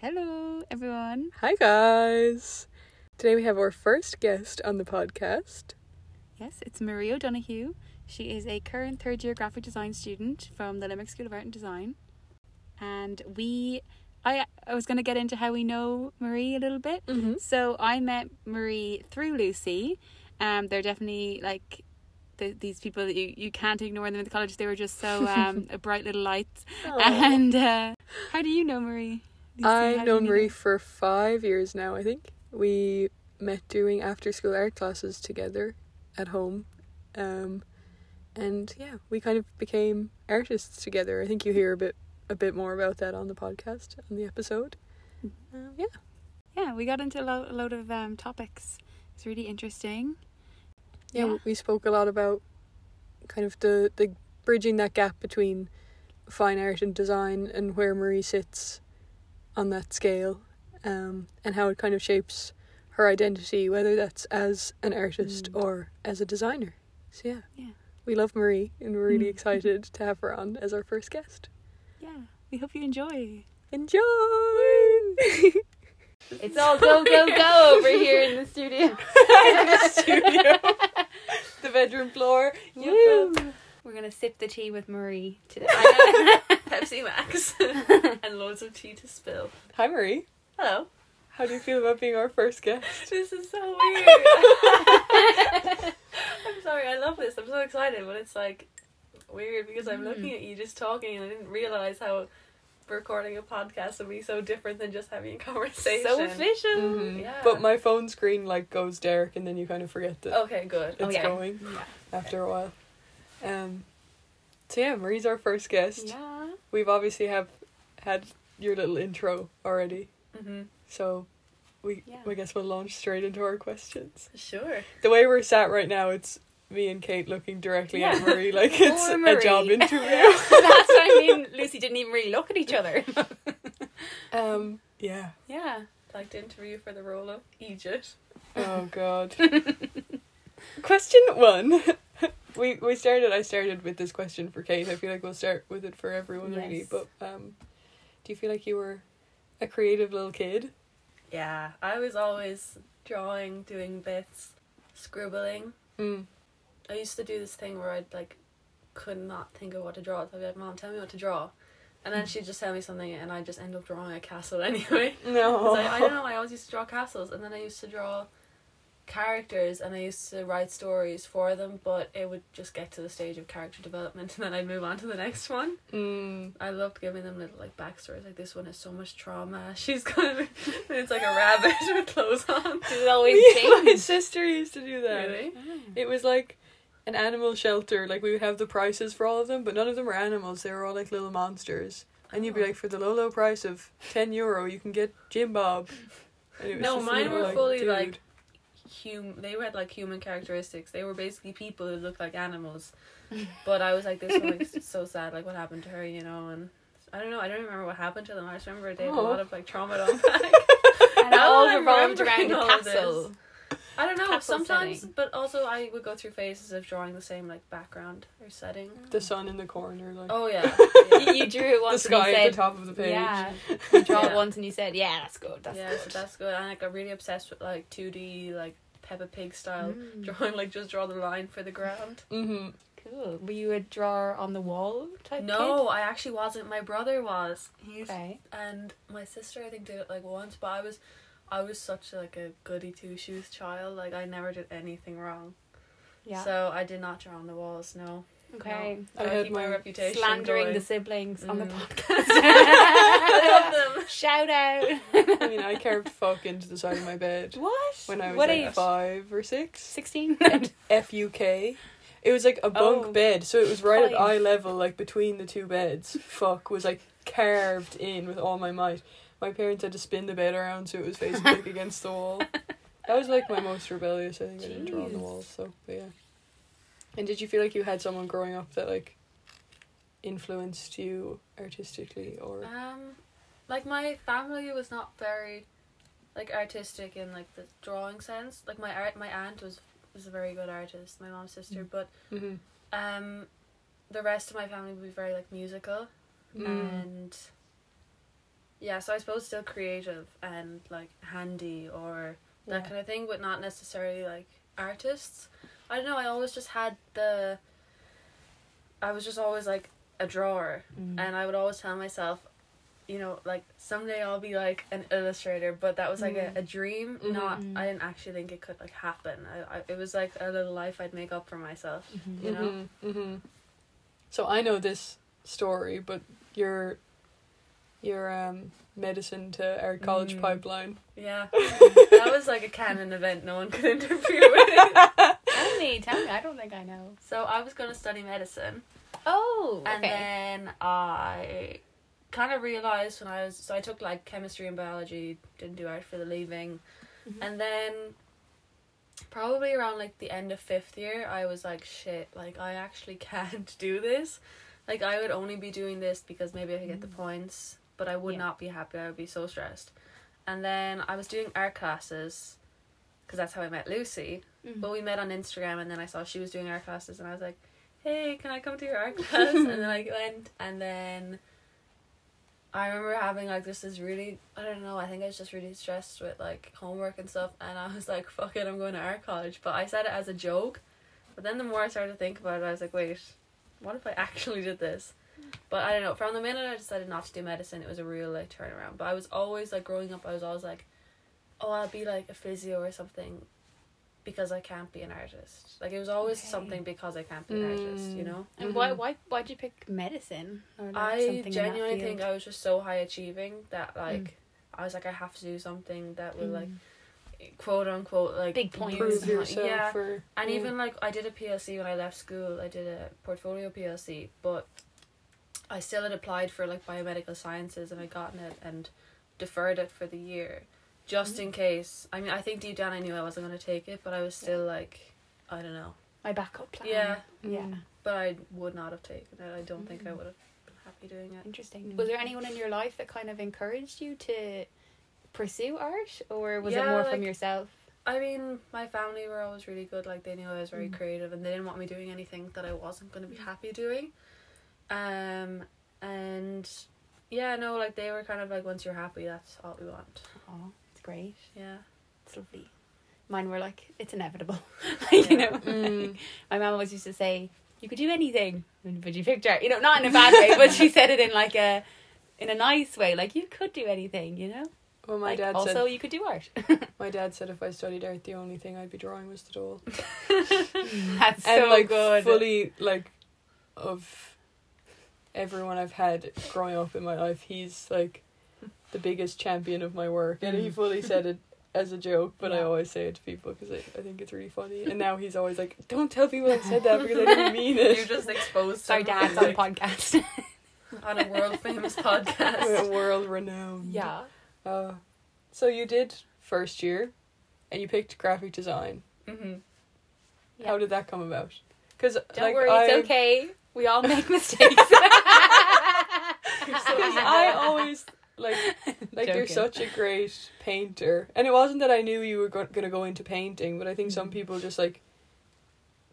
Hello, everyone. Hi, guys. Today we have our first guest on the podcast. Yes, it's Marie O'Donoghue. She is a current third year graphic design student from the Limerick School of Art and Design. And we, I, I was going to get into how we know Marie a little bit. Mm-hmm. So I met Marie through Lucy. Um, they're definitely like the, these people that you, you can't ignore them in the college. They were just so um, a bright little lights. And uh, how do you know Marie? I've known Marie her? for five years now, I think. We met doing after school art classes together at home. Um, and yeah, we kind of became artists together. I think you hear a bit a bit more about that on the podcast, on the episode. Um, yeah. Yeah, we got into a, lo- a load of um, topics. It's really interesting. yeah, Yeah. we spoke a lot about kind of the the bridging that gap between fine art and design and where Marie sits on that scale, um, and how it kind of shapes her identity, whether that's as an artist Mm. or as a designer. So yeah, Yeah. we love Marie and we're really Mm. excited to have her on as our first guest. Yeah, we hope you enjoy. Enjoy. It's all go, go, go over here in the studio. the studio, the bedroom floor. Woo. We're going to sip the tea with Marie today. Pepsi Max and loads of tea to spill. Hi Marie. Hello. How do you feel about being our first guest? This is so weird. I'm sorry, I love this. I'm so excited, but it's like weird because I'm Mm. looking at you just talking and I didn't realize how recording a podcast would be so different than just having a conversation. so official. Mhm. Yeah. But my phone screen like goes dark and then you kind of forget that Okay, good. it's okay. going Yeah. after a while. Um so yeah, Marie's our first guest. Yeah. We've obviously have had your little intro already. hmm So we Yeah. I guess we'll launch straight into our questions. Sure. The way we're sat right now it's me and Kate looking directly at Marie like it's Poor a job interview. That's what I mean. Lucy didn't even really look at each other. um yeah. yeah. Like to interview for the role of Egypt. Oh god. question one. We we started I started with this question for Kate. I feel like we'll start with it for everyone really. But um do you feel like you were a creative little kid? Yeah, I was always drawing, doing bits, scribbling. Mm. I used to do this thing where I'd like could not think of what to draw. So I'd be like, Mom, tell me what to draw. And then she'd just tell me something and I'd just end up drawing a castle anyway. No. I, I don't know, I always used to draw castles and then I used to draw characters and I used to write stories for them, but it would just get to the stage of character development and then I'd move on to the next one. Mm. I loved giving them little like backstories. Like this one has so much trauma. She's kind of it's like a rabbit with clothes on. There's always Me my sister used to do that. Really? It was like an animal shelter. Like we would have the prices for all of them, but none of them were animals. They were all like little monsters. And you'd be Oh. like, for the low, low price of ten euro, you can get Jim Bob. It No, mine were fully, dude. like, hum they had like human characteristics. They were basically people who looked like animals. But I was like, this one is so sad. Like, what happened to her? You know, and I don't know. I don't remember what happened to them. I just remember they had a Oh. lot of like trauma to unpack. And all revolved around the of this. Castle. I don't know. Sometimes, setting. but also I would go through phases of drawing the same like background or setting. the sun in the corner, like Oh yeah, You, you drew it the once and you sky said, at the top of the page. Yeah. You draw it once and you said, yeah, that's good. That's yeah. good. So that's good. And like, I'm really obsessed with like two D like Peppa Pig style Mm. drawing. Like just draw the line for the ground. Mm-hmm. Cool. Were you a drawer on the wall type No, I actually wasn't. My brother was. He's Okay. and my sister I think did it like once, but I was I was such like a goody two shoes child. Like I never did anything wrong. Yeah. So I did not draw on the walls. No. okay. I So I, had keep my, my reputation Slandering going. the siblings on the Mm. podcast. I love them. Shout out. I mean, I carved fuck into the side of my bed what? when I was what like age? five or six. 16? F U K. It was like a bunk Oh. bed, so it was right at eye level, like between the two beds. Fuck was like carved in with all my might. My parents had to spin the bed around so it was facing like against the wall. That was like my most rebellious. I think I didn't draw on the Jeez. walls. So, but yeah. And did you feel like you had someone growing up that like influenced you artistically, or Um, like my family was not very like artistic in like the drawing sense. Like my art, my aunt was was a very good artist. My mom's sister, Mm. but mm-hmm. um, the rest of my family would be very like musical Mm. and yeah, so I suppose still creative and like handy or that Yeah. kind of thing, but not necessarily like artists. I don't know. I always just had the. I was just always like a drawer, Mm. and I would always tell myself, you know, like someday I'll be like an illustrator. But that was like Mm. a, a dream. Mhm. Not. Mm. I didn't actually think it could like happen. I, I. It was like a little life I'd make up for myself. Mhm. You know? hmm So I know this story, but your your um medicine to our college Mm. pipeline. Yeah. that was like a canon event. No one could interfere with it. Tell me, tell me. I don't think I know. So I was going to study medicine. Oh, Okay. And then I kind of realized when I was so I took like chemistry and biology, didn't do art for the leaving, Mhm. and then probably around like the end of fifth year, I was like, shit, like I actually can't do this. Like I would only be doing this because maybe I could get the points, but I would Yeah. not be happy. I would be so stressed. And then I was doing art classes, because that's how I met Lucy. Mhm. But we met on Instagram, and then I saw she was doing art classes, and I was like, "Hey, can I come to your art class?" and then I went, and then I remember having like this is really, I don't know, I think I was just really stressed with like homework and stuff, and I was like, "Fuck it, I'm going to art college." But I said it as a joke, but then the more I started to think about it, I was like, "Wait, what if I actually did this?" But I don't know. From the minute I decided not to do medicine, it was a real like turnaround. But I was always like growing up, I was always like, "Oh, I'll be like a physio or something." because I can't be an artist. Like it was always Okay. something because I can't be an artist, you Mm. know? And why Mhm. why why'd you pick medicine? Or like I something in that genuinely think I was just so high achieving that like Mm. I was like I have to do something that will like Mm. quote unquote like Big points. Prove yourself Yeah. for And mm. even like I did a PLC when I left school, I did a portfolio PLC, but I still had applied for like biomedical sciences and I gotten it and deferred it for the year. Just in case. I mean I think deep down I knew I wasn't gonna take it, but I was still like I don't know. my backup plan. Yeah. Yeah. Mm. But I would not have taken it. I don't think I Mm. would have been happy doing it. Interesting. Mm. Was there anyone in your life that kind of encouraged you to pursue art, or was it Yeah, more from yourself? I mean, my family were always really good. Like they knew I was very Mm. creative, and they didn't want me doing anything that I wasn't going to be happy doing. Um, and yeah, no, like they were kind of like, once you're happy, that's all we want. Oh, it's great. Yeah. It's lovely. Mine were like, it's inevitable. you Yeah. know, Mm. my mom always used to say, "You could do anything," but you picked art. You know, not in a bad way, but she said it in like a, in a nice way. Like you could do anything. You know. Well, my like, dad also said you could do art. my dad said if I studied art, the only thing I'd be drawing was the doll. That's and so like good. fully like of everyone I've had growing up in my life, he's like the biggest champion of my work, and he Mm. fully said it as a joke, but I always say it to people because I, I think it's really funny. And now he's always like, "Don't tell people I said that because I didn't mean it. You're just exposed. Sorry, someone, Dad's on a podcast. on a world famous podcast. We're world renowned. yeah. Uh, so you did first year, and you picked graphic design. hmm Yeah. How did that come about? Because Don't like, worry, I, it's okay. We all make mistakes. Because I always like like you're such a great painter, and it wasn't that I knew you were go- gonna go into painting, but I think some Mhm. people just like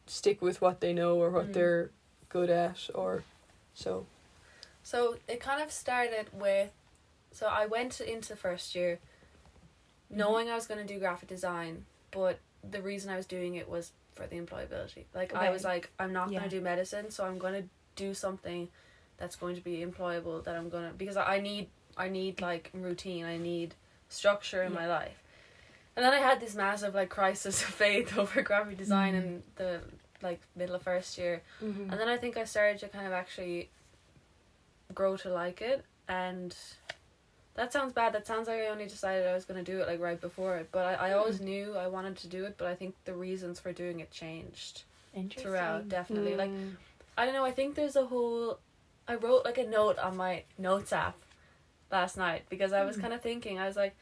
stick with what they know or what Mm. they're good at, or so. So it kind of started with, so I went into first year, knowing I was going to do graphic design, but the reason I was doing it was for the employability. Like I was like, I'm not Yeah. going to do medicine, so I'm going to do something that's going to be employable. That I'm gonna because I need I need like routine. I need structure in Yeah. my life. And then I had this massive like crisis of faith over graphic design Mhm. in the like middle of first year. Mm-hmm. And then I think I started to kind of actually grow to like it. And that sounds bad. That sounds like I only decided I was going to do it like right before it. But I, I always knew I wanted to do it. But I think the reasons for doing it changed throughout, definitely. Like, Mm. I don't know. I think there's a whole. I wrote like a note on my notes app last night because I was Mm. kind of thinking. I was like,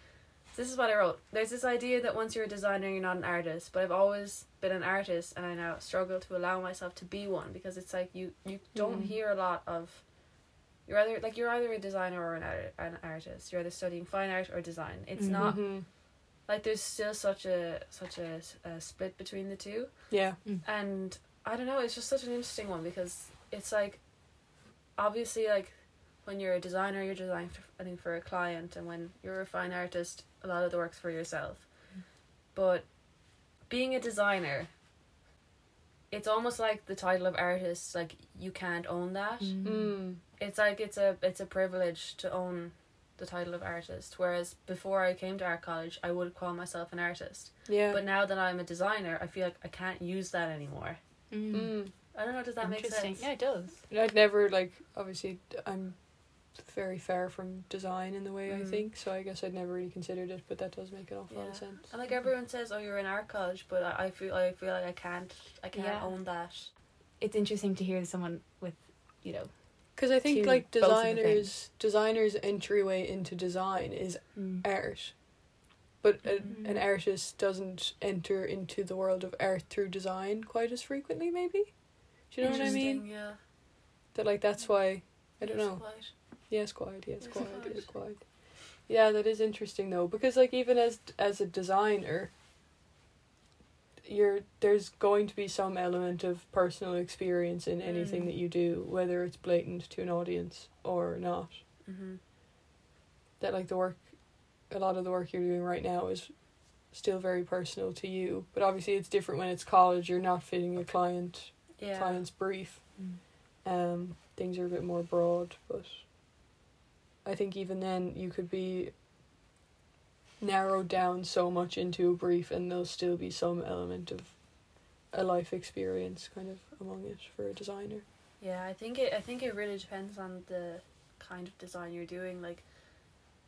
this is what I wrote. There's this idea that once you're a designer, you're not an artist. But I've always been an artist, and I now struggle to allow myself to be one because it's like you you don't Mm. hear a lot of. You're either like you're either a designer or an art, an artist. You're either studying fine art or design. It's Mhm. not like there's still such a such a, a split between the two Yeah. and I don't know, it's just such an interesting one because it's like obviously like when you're a designer, you're designing for, I think for a client, and when you're a fine artist, a lot of the work's for yourself. But being a designer, it's almost like the title of artist. Like you can't own that. Mm. It's like it's a it's a privilege to own the title of artist. Whereas before I came to art college, I would call myself an artist. Yeah. But now that I'm a designer, I feel like I can't use that anymore. Mm. Mm. I don't know. Does that make sense? Yeah, it does. I'd never like obviously I'm very far from design in the way I Mm. think, so I guess I'd never really considered it, but that does make an awful lot of Yeah. sense. And like everyone says, oh, you're in art college, but I, I feel I feel like I can't I can't Yeah. own that. It's interesting to hear someone with, you know, Because I think to like both of the designers, designers' entryway into design is art, but a, Mhm. an artist doesn't enter into the world of art through design quite as frequently. Maybe, do you know what I mean? Yeah. That like that's why I don't know. Yes, quite. Yes, Yes, quite. quite. Yes, quite. Yeah, that is interesting though, because like even as as a designer, you're there's going to be some element of personal experience in anything Mm. that you do, whether it's blatant to an audience or not. Mhm. That like the work, a lot of the work you're doing right now is still very personal to you, but obviously it's different when it's college. You're not fitting a client Yeah. client's brief. Mm. Um, things are a bit more broad, but I think even then you could be narrowed down so much into a brief, and there'll still be some element of a life experience kind of among it for a designer. Yeah, I think it. I think it really depends on the kind of design you're doing, like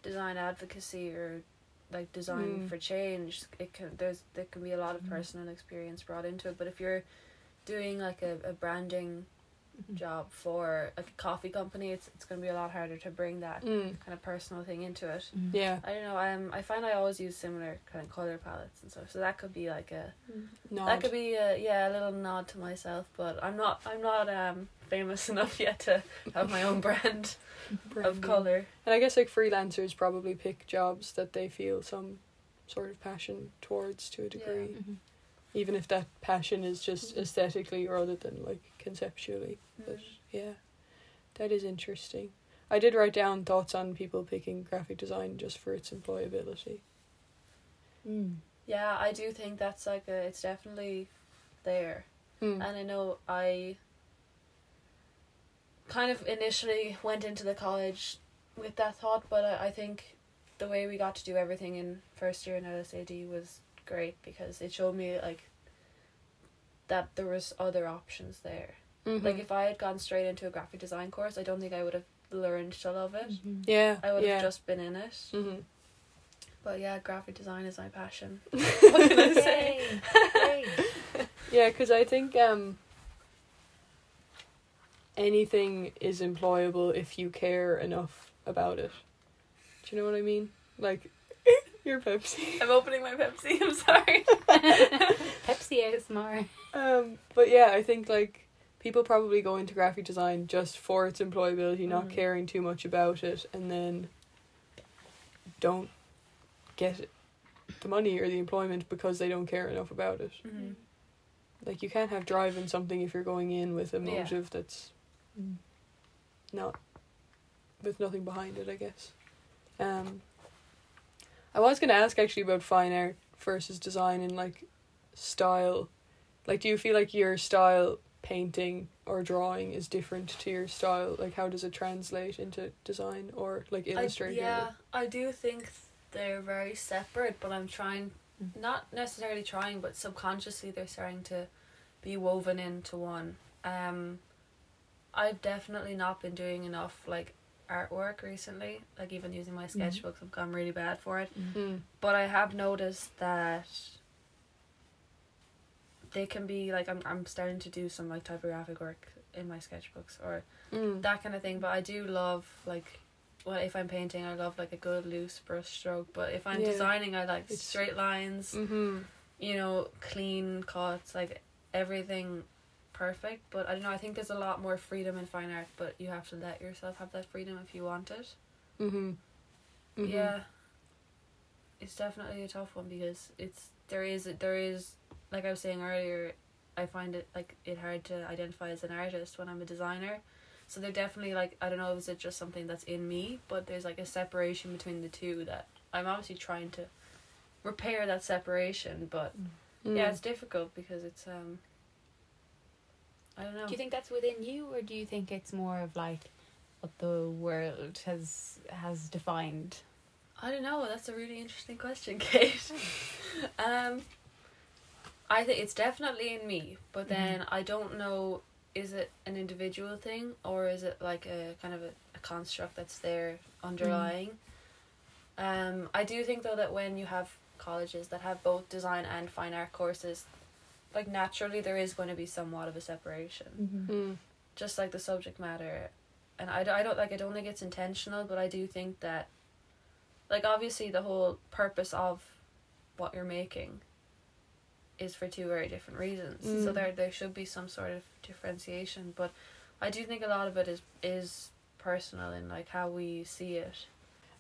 design advocacy or like design Mm. for change. It can there's there can be a lot of Mm. personal experience brought into it. But if you're doing like a, a branding Mhm. job for a coffee company, it's it's gonna be a lot harder to bring that Mm. kind of personal thing into it. Mm. Yeah. I don't know. Um, I find I always use similar kind of color palettes and stuff. So that could be like a Nod. that could be a, yeah a little nod to myself. But I'm not I'm not um famous enough yet to have my own brand of color. And I guess like freelancers probably pick jobs that they feel some sort of passion towards to a degree. Mhm. Even if that passion is just Mhm. aesthetically rather than like conceptually. But Mm. yeah, that is interesting. I did write down thoughts on people picking graphic design just for its employability. Mm. Yeah, I do think that's like a, it's definitely there. Hmm. And I know I kind of initially went into the college with that thought, but I, I think the way we got to do everything in first year in LSAD was great because it showed me like that there was other options there. Mhm. Like if I had gone straight into a graphic design course, I don't think I would have learned to love it. Mhm. yeah, I would have yeah. just been in it. hmm But yeah, graphic design is my passion. what can I say? Yeah, because I think um, anything is employable if you care enough about it. Do you know what I mean? Like your Pepsi. I'm opening my Pepsi. I'm sorry. Pepsi ASMR. Um, but yeah, I think like people probably go into graphic design just for its employability, not Mhm. caring too much about it, and then don't get the money or the employment because they don't care enough about it. Mm-hmm. Like you can't have drive in something if you're going in with a Yeah. motive that's Mm. not with nothing behind it, I guess. Um I was gonna ask actually about fine art versus design and like style. Like do you feel like your style painting or drawing is different to your style? Like how does it translate into design or like illustrating? I, yeah, I do think they're very separate, but I'm trying, Mm. not necessarily trying, but subconsciously they're starting to be woven into one. Um, I've definitely not been doing enough like artwork recently. Like even using my Mhm. sketchbooks, I've gone really bad for it. Mm. But I have noticed that they can be like I'm I'm starting to do some like typographic work in my sketchbooks or Mm. that kind of thing. But I do love like well if I'm painting I love like a good loose brush stroke. But if I'm Yeah. designing I like It's- straight lines, Mhm. you know, clean cuts, like everything perfect. But I don't know, I think there's a lot more freedom in fine art, but you have to let yourself have that freedom if you want it. Mhm. Mhm. Yeah. It's definitely a tough one because it's there is there is like I was saying earlier, I find it like it hard to identify as an artist when I'm a designer So they're definitely like I don't know, is it just something that's in me? But there's like a separation between the two that I'm obviously trying to repair that separation. But Mm. yeah, it's difficult because it's um. I don't know. Do you think that's within you, or do you think it's more of like what the world has has defined? I don't know. That's a really interesting question, Kate. um, I think it's definitely in me, but then I don't know. Is it an individual thing or is it like a kind of a, a construct that's there underlying? Um, I do think though that when you have colleges that have both design and fine art courses, like naturally there is going to be somewhat of a separation. Mm. just like the subject matter. And I don't like i don't think it's intentional but i do think that like obviously the whole purpose of what you're making is for two very different reasons. So Mm. there there should be some sort of differentiation but i do think a lot of it is is personal in like how we see it.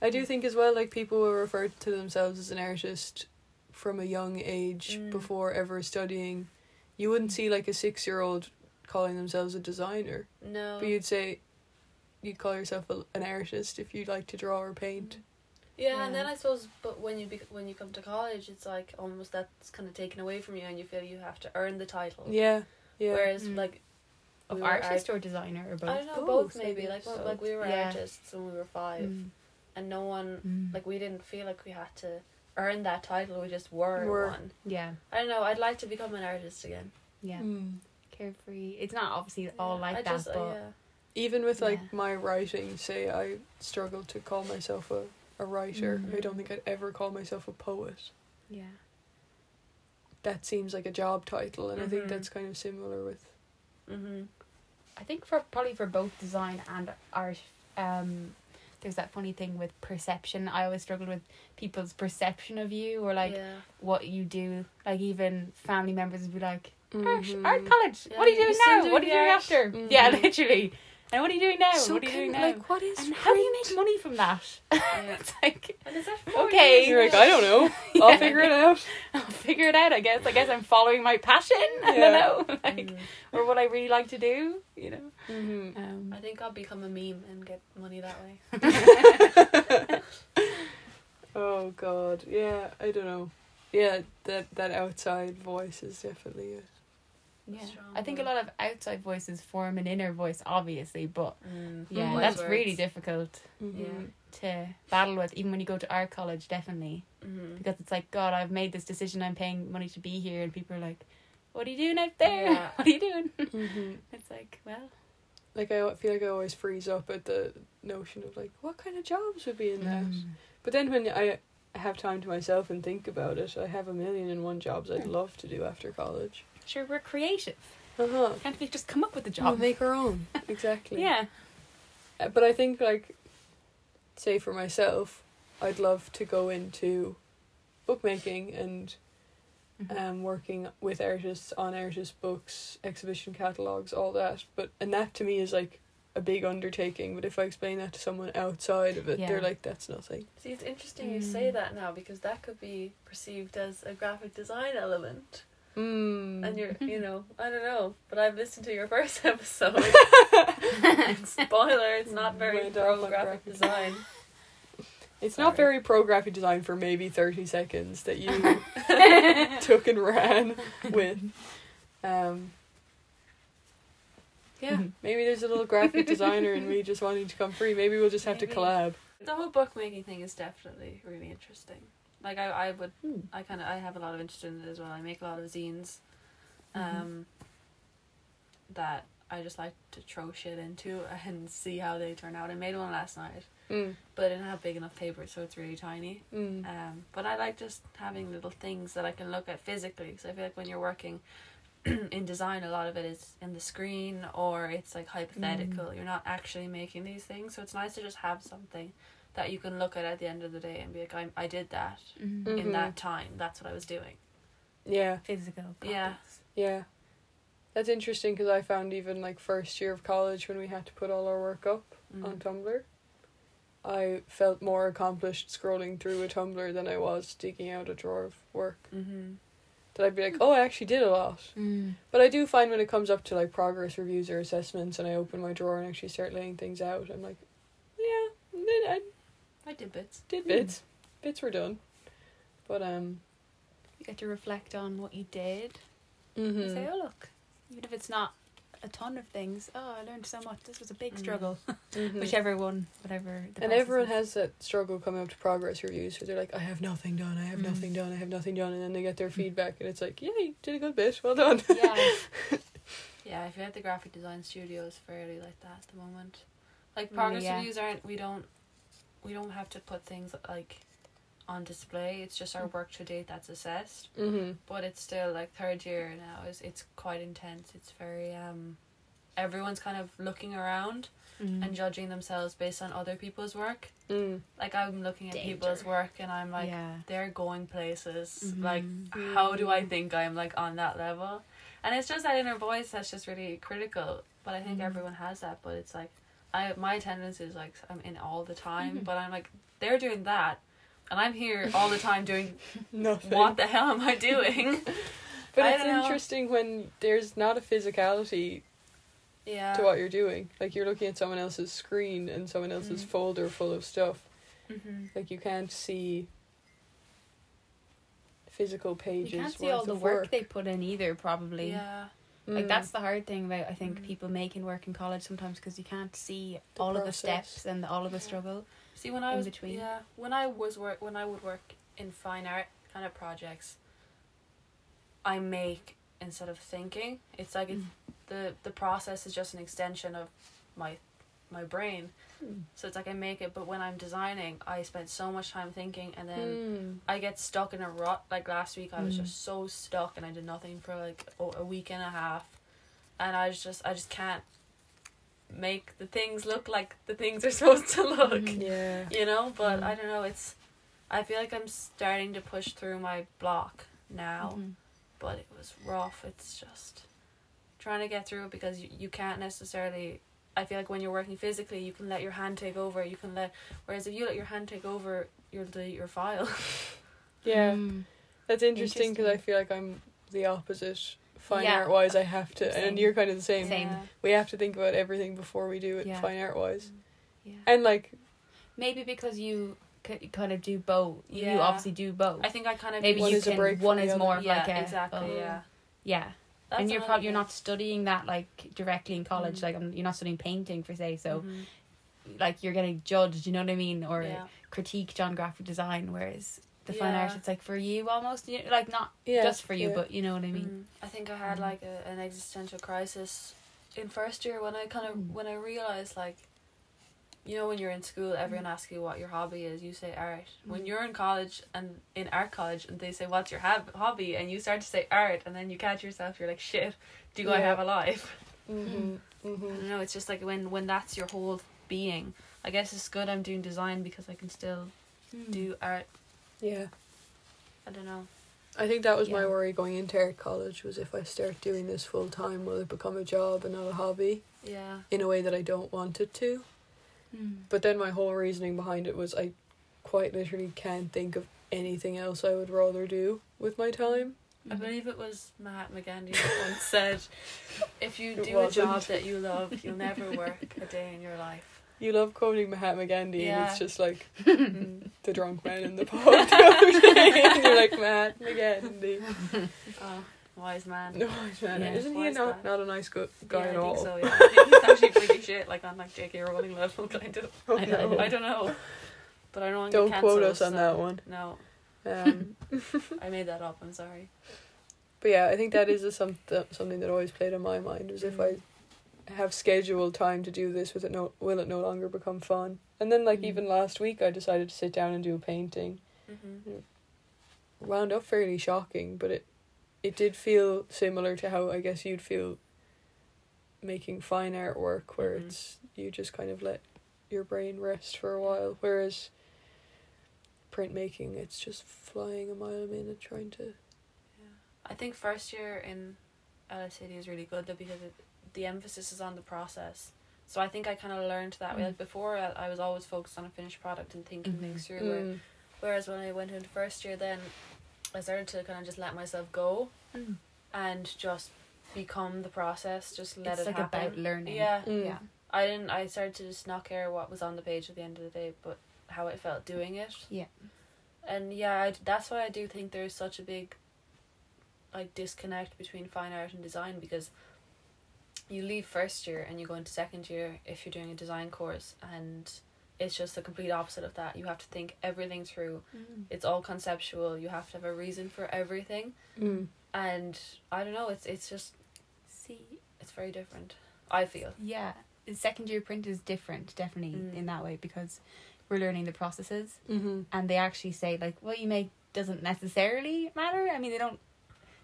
I do think as well, like people will refer to themselves as an artist from a young age Mm. before ever studying. You wouldn't see like a six year old calling themselves a designer, no but you'd say you'd call yourself a, an artist if you'd like to draw or paint. yeah, and then i suppose but when you bec when you come to college it's like almost that's kind of taken away from you and you feel you have to earn the title Yeah, yeah. whereas Mm. like Of we were artist or designer or both? I don't know, Both, both, maybe. maybe. Like So- like we were Yeah. artists when we were five, Mm. and no one Mm. like we didn't feel like we had to earn that title. We just were, Were. one. yeah, I don't know. I'd like to become an artist again. yeah, Mm. carefree. It's not obviously all like I that, just, uh, but yeah. Even with like Yeah. my writing, say I struggle to call myself a, a writer. Mm. I don't think I'd ever call myself a poet. yeah, That seems like a job title, and I think Mhm. that's kind of similar with. Mhm. I think for probably for both design and art, um, there's that funny thing with perception. I always struggle with people's perception of you or like yeah. what you do. Like even family members would be like, art, Mhm. art college. Yeah, what are you doing now? doing what are you doing after? Mhm. Yeah, literally. And what are you doing now? So what are you doing now? Like, what is and how do you make money from that? yeah. it's like And is that four Okay. You're like. I don't know. I'll Yeah. figure it out. I'll figure it out. I guess. I guess I'm following my passion. I don't know, like Mhm. or what I really like to do. You know. Mm-hmm. Um, I think I'll become a meme and get money that way. Oh God, yeah. I don't know. Yeah, that that outside voice is definitely it. Yeah. I think a lot of outside voices form an inner voice, obviously, but Mm. yeah, Mhm. that's Wise really words. difficult Mhm. to battle with, even when you go to art college, definitely. Mhm. Because it's like, God, I've made this decision, I'm paying money to be here, and people are like, What are you doing out there? Yeah. What are you doing? Mhm. It's like, well, Like I feel like I always freeze up at the notion of like, what kind of jobs would be in that? mm, But then when I have time to myself and think about it, I have a million and one jobs I'd love to do after college. Sure, we're creative. Uh huh. Can't we just come up with a We'll job? make our own. Exactly. yeah. Uh, But I think like, say for myself, I'd love to go into bookmaking and Mhm. um, working with artists on artists' books, exhibition catalogs, all that. But and that to me is like a big undertaking. But if I explain that to someone outside of it, Yeah. they're like, "That's nothing." See, it's interesting you say Mm. that now because that could be perceived as a graphic design element. Mm. And you're, you know, I don't know, but I've listened to your first episode. Spoiler, it's not very Went off pro on graphic graphic design. It's Sorry. not very pro graphic design for maybe thirty seconds that you took and ran with. Um, yeah, maybe there's a little graphic designer in me just wanting to come free. Maybe we'll just have Maybe. to collab. The whole bookmaking thing is definitely really interesting. Like I, I would, Hmm. I kind of, I have a lot of interest in it as well. I make a lot of zines, Mhm. um, that I just like to throw shit into and see how they turn out. I made one last night, Mm, but I didn't have big enough paper, so it's really tiny. mm, Um, but I like just having little things that I can look at physically because I feel like when you're working in design, a lot of it is in the screen or it's like hypothetical. You're not actually making these things, so it's nice to just have something that you can look at at the end of the day and be like, I I did that Mhm. Mhm. in that time. That's what I was doing. yeah, Physical. Yeah. copies. yeah. That's interesting because I found even like first year of college when we had to put all our work up Mm. on Tumblr, I felt more accomplished scrolling through a Tumblr than I was digging out a drawer of work. Mm-hmm. that I'd be like, oh, I actually did a lot. Mm. But I do find when it comes up to like progress reviews or assessments, and I open my drawer and actually start laying things out, I'm like, yeah, then I I did bits. did bits. Bits were done. But um, You get to reflect on what you did. mhm. You say, oh look, even if it's not a ton of things, oh, I learned so much. This was a big Mm. struggle. Mhm. Whichever one, whatever. The and everyone is. has that struggle coming up to progress reviews where they're like, I have nothing done, I have Mm. nothing done, I have nothing done, and then they get their feedback, and it's like, yeah, you did a good bit, well done. Yeah. Yeah, I feel like the graphic design studio is fairly like that at the moment. Like Mm, progress yeah. reviews aren't we don't we don't have to put things like on display. It's just our work to date that's assessed. hmm But it's still like third year now is it's quite intense. It's very um everyone's kind of looking around Mm. and judging themselves based on other people's work. Mm. Like I'm looking at Danger. people's work and I'm like yeah. they're going places. Mhm. Like how do I think I'm like on that level? And it's just that inner voice that's just really critical. But I think Mhm. everyone has that. But it's like, I my attendance is like I'm in all the time. Mhm. But I'm like they're doing that, and I'm here all the time doing Nothing. what the hell am I doing? But I it's interesting when there's not a physicality yeah. to what you're doing. Like you're looking at someone else's screen and someone else's Mm. folder full of stuff. hmm Like you can't see physical pages. You can't see all the of work, they put in either, probably. Yeah. Like Mm. that's the hard thing about I think Mm. people making work in college sometimes because you can't see The all of the steps and all of the struggle. See when I in was between. yeah when I was work when I would work in fine art kind of projects. I make instead of thinking. It's like Mm. the the process is just an extension of my my brain. Mm. So it's like I make it, but when I'm designing, I spend so much time thinking, and then Mm. I get stuck in a rut. Like last week, I was Mm. just so stuck, and I did nothing for like a week and a half, and I was just I just can't make the things look like the things are supposed to look, Mhm. Yeah. you know. But Mm. I don't know. It's I feel like I'm starting to push through my block now, Mhm. but it was rough. It's just trying to get through it because you, you can't necessarily. I feel like when you're working physically, you can let your hand take over. You can let. Whereas if you let your hand take over, you'll delete your file. Yeah. Mm. That's interesting because I feel like I'm the opposite. Fine Yeah. art wise, I have to, Same. and you're kind of the same. Same. Yeah. We have to think about everything before we do it. Yeah. Fine art wise, Yeah. and like Maybe because you c- kind of do both. You obviously do both. I think I kind of Maybe One you is a can. break one from is more of yeah, like a exactly. oh, Yeah, yeah. That's and you're probably you're not studying that like directly in college. Mm. Like um, you're not studying painting for say. So Mhm. like you're getting judged. You know what I mean? Or yeah. critiqued on graphic design. Whereas the fine Yeah. art, it's like for you almost. You like not yeah, just for you, but you know what I mean. Mm. I think I had Mm. like a, an existential crisis in first year when I kind of Mm. when I realized like, you know, when you're in school, everyone asks you what your hobby is. You say art. When Mm. you're in college and in art college, and they say what's your hab- hobby, and you start to say art, and then you catch yourself. You're like, shit. Do I have a life? Mhm. I Mhm. don't know. It's just like when when that's your whole being. I guess it's good I'm doing design because I can still Mm. do art. Yeah. I don't know. I think that was my worry going into art college was if I start doing this full time, will it become a job and not a hobby Yeah. in a way that I don't want it to? Mm. But then my whole reasoning behind it was I quite literally can't think of anything else I would rather do with my time. I believe it was Mahatma Gandhi that once said, "If you do a job that you love, you'll never work a day in your life." You love quoting Mahatma Gandhi, and it's just like the drunk man in the pub the other day, and you're like Mahatma Gandhi. Oh, wise man. No, man, Yeah. isn't he not, not a nice go- guy yeah, at I all? think so. Yeah, I think he's actually pretty shit. Like on like J.K. Rowling level, kind of. Oh, I no. don't I don't know, but I don't want Don't quote us on so- that one. No, Um, I made that up. I'm sorry. but yeah, I think that is a some, something that always played on my mind was if I have scheduled time to do this, with it no will it no longer become fun? And then like Mm. even last week, I decided to sit down and do a painting. Mm-hmm. Wound up fairly shocking, but it it did feel similar to how I guess you'd feel making fine artwork, where Mhm. it's you just kind of let your brain rest for a while, whereas printmaking, it's just flying a mile a minute trying to. yeah I think first year in LSAD is really good though because it, the emphasis is on the process. So I think I kind of learned that way. Mm. Like before, I, I was always focused on a finished product and thinking Mhm. things through. Where, Mm. whereas when I went into first year, then I started to kind of just let myself go Mm. and just become the process. Just let it's it like happen. about learning. Yeah, Mm. Yeah. I didn't. I started to just not care what was on the page at the end of the day, but how I felt doing it. Yeah. And yeah, I, that's why I do think there's such a big, like disconnect between fine art and design because. You leave first year and you go into second year if you're doing a design course, and it's just the complete opposite of that. You have to think everything through. Mm. It's all conceptual. You have to have a reason for everything, Mm. and I don't know. It's it's just See, it's very different. I feel. yeah, the second year print is different, definitely Mm. in that way because we're learning the processes, Mm-hmm. and they actually say like what you make doesn't necessarily matter. I mean, they don't.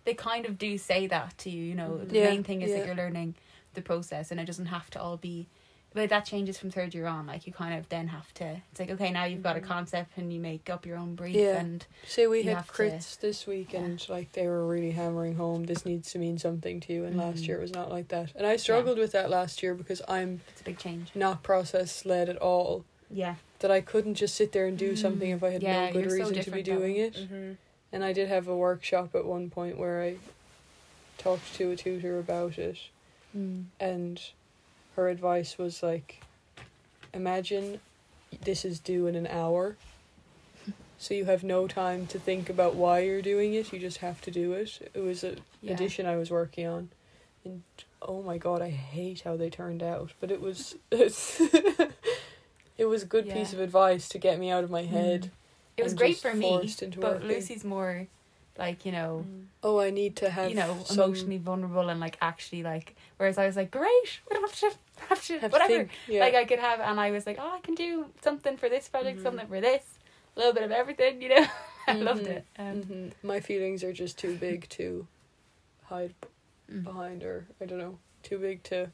They kind of do say that to you. You know, Mhm. the Yeah, main thing is yeah. that you're learning the process, and it doesn't have to all be. But that changes from third year on. Like you kind of then have to. It's like okay, now you've got a Mhm. concept, and you make up your own brief, Yeah. and Say we had have to- crits this week, and like they were really hammering home. This needs to mean something to you, and last Mhm. year it was not like that. And I struggled with that last year because I'm it's a big change. not process led at all. Yeah, That I couldn't just sit there and do something Mm. if I had Yeah, no good you're so reason to be doing way. it. Mm-hmm. And I did have a workshop at one point where I talked to a tutor about it, mm. and her advice was like, imagine this is due in an hour. So you have no time to think about why you're doing it. You just have to do it. It was a Yeah. edition I was working on, and oh my god, I hate how they turned out. But it was it was a good piece of advice to get me out of my Mm. head. It was great for me, into but working. Lucy's more like you know, Oh, I need to have you know, some emotionally vulnerable and like actually like. Whereas I was like, great, we don't have to have to have to whatever. think. Yeah. Like I could have, and I was like, oh, I can do something for this project, Mhm. something for this, a little bit of everything, you know. I loved Mhm. it. Um, hmm My feelings are just too big to hide mm. behind, or I don't know, too big to.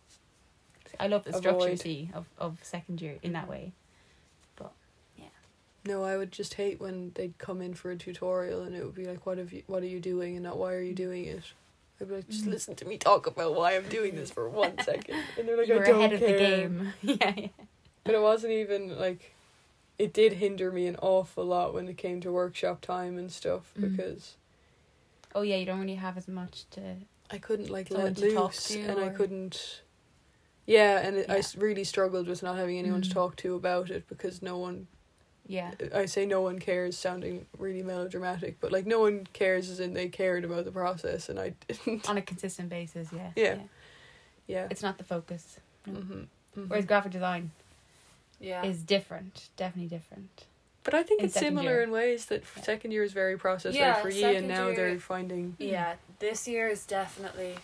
I love the structure Avoid. see of of second year in that way. No, I would just hate when they'd come in for a tutorial and it would be like, "What have you? What are you doing?" and not "Why are you doing it?" I'd be like, "Just Mhm. listen to me talk about why I'm doing this for one second. and they're like, you "I were don't ahead of the game. yeah, yeah. But it wasn't even like, it did hinder me an awful lot when it came to workshop time and stuff Mm. because Oh yeah, you don't really have as much to. I couldn't like let to talk loose, to and I couldn't. Yeah, and it, I Yeah. s- really struggled with not having anyone to Mm. talk to about it because no one. Yeah. I say no one cares, sounding really melodramatic, but like no one cares as in they cared about the process, and I didn't. On a consistent basis, yeah. Yeah. Yeah. It's not the focus. No. Mm-hmm. Whereas graphic design Yeah. is different, definitely different. But I think in it's similar year. in ways that Yeah. second year is very process Yeah, led for you, and now year- they're finding. yeah. This year is definitely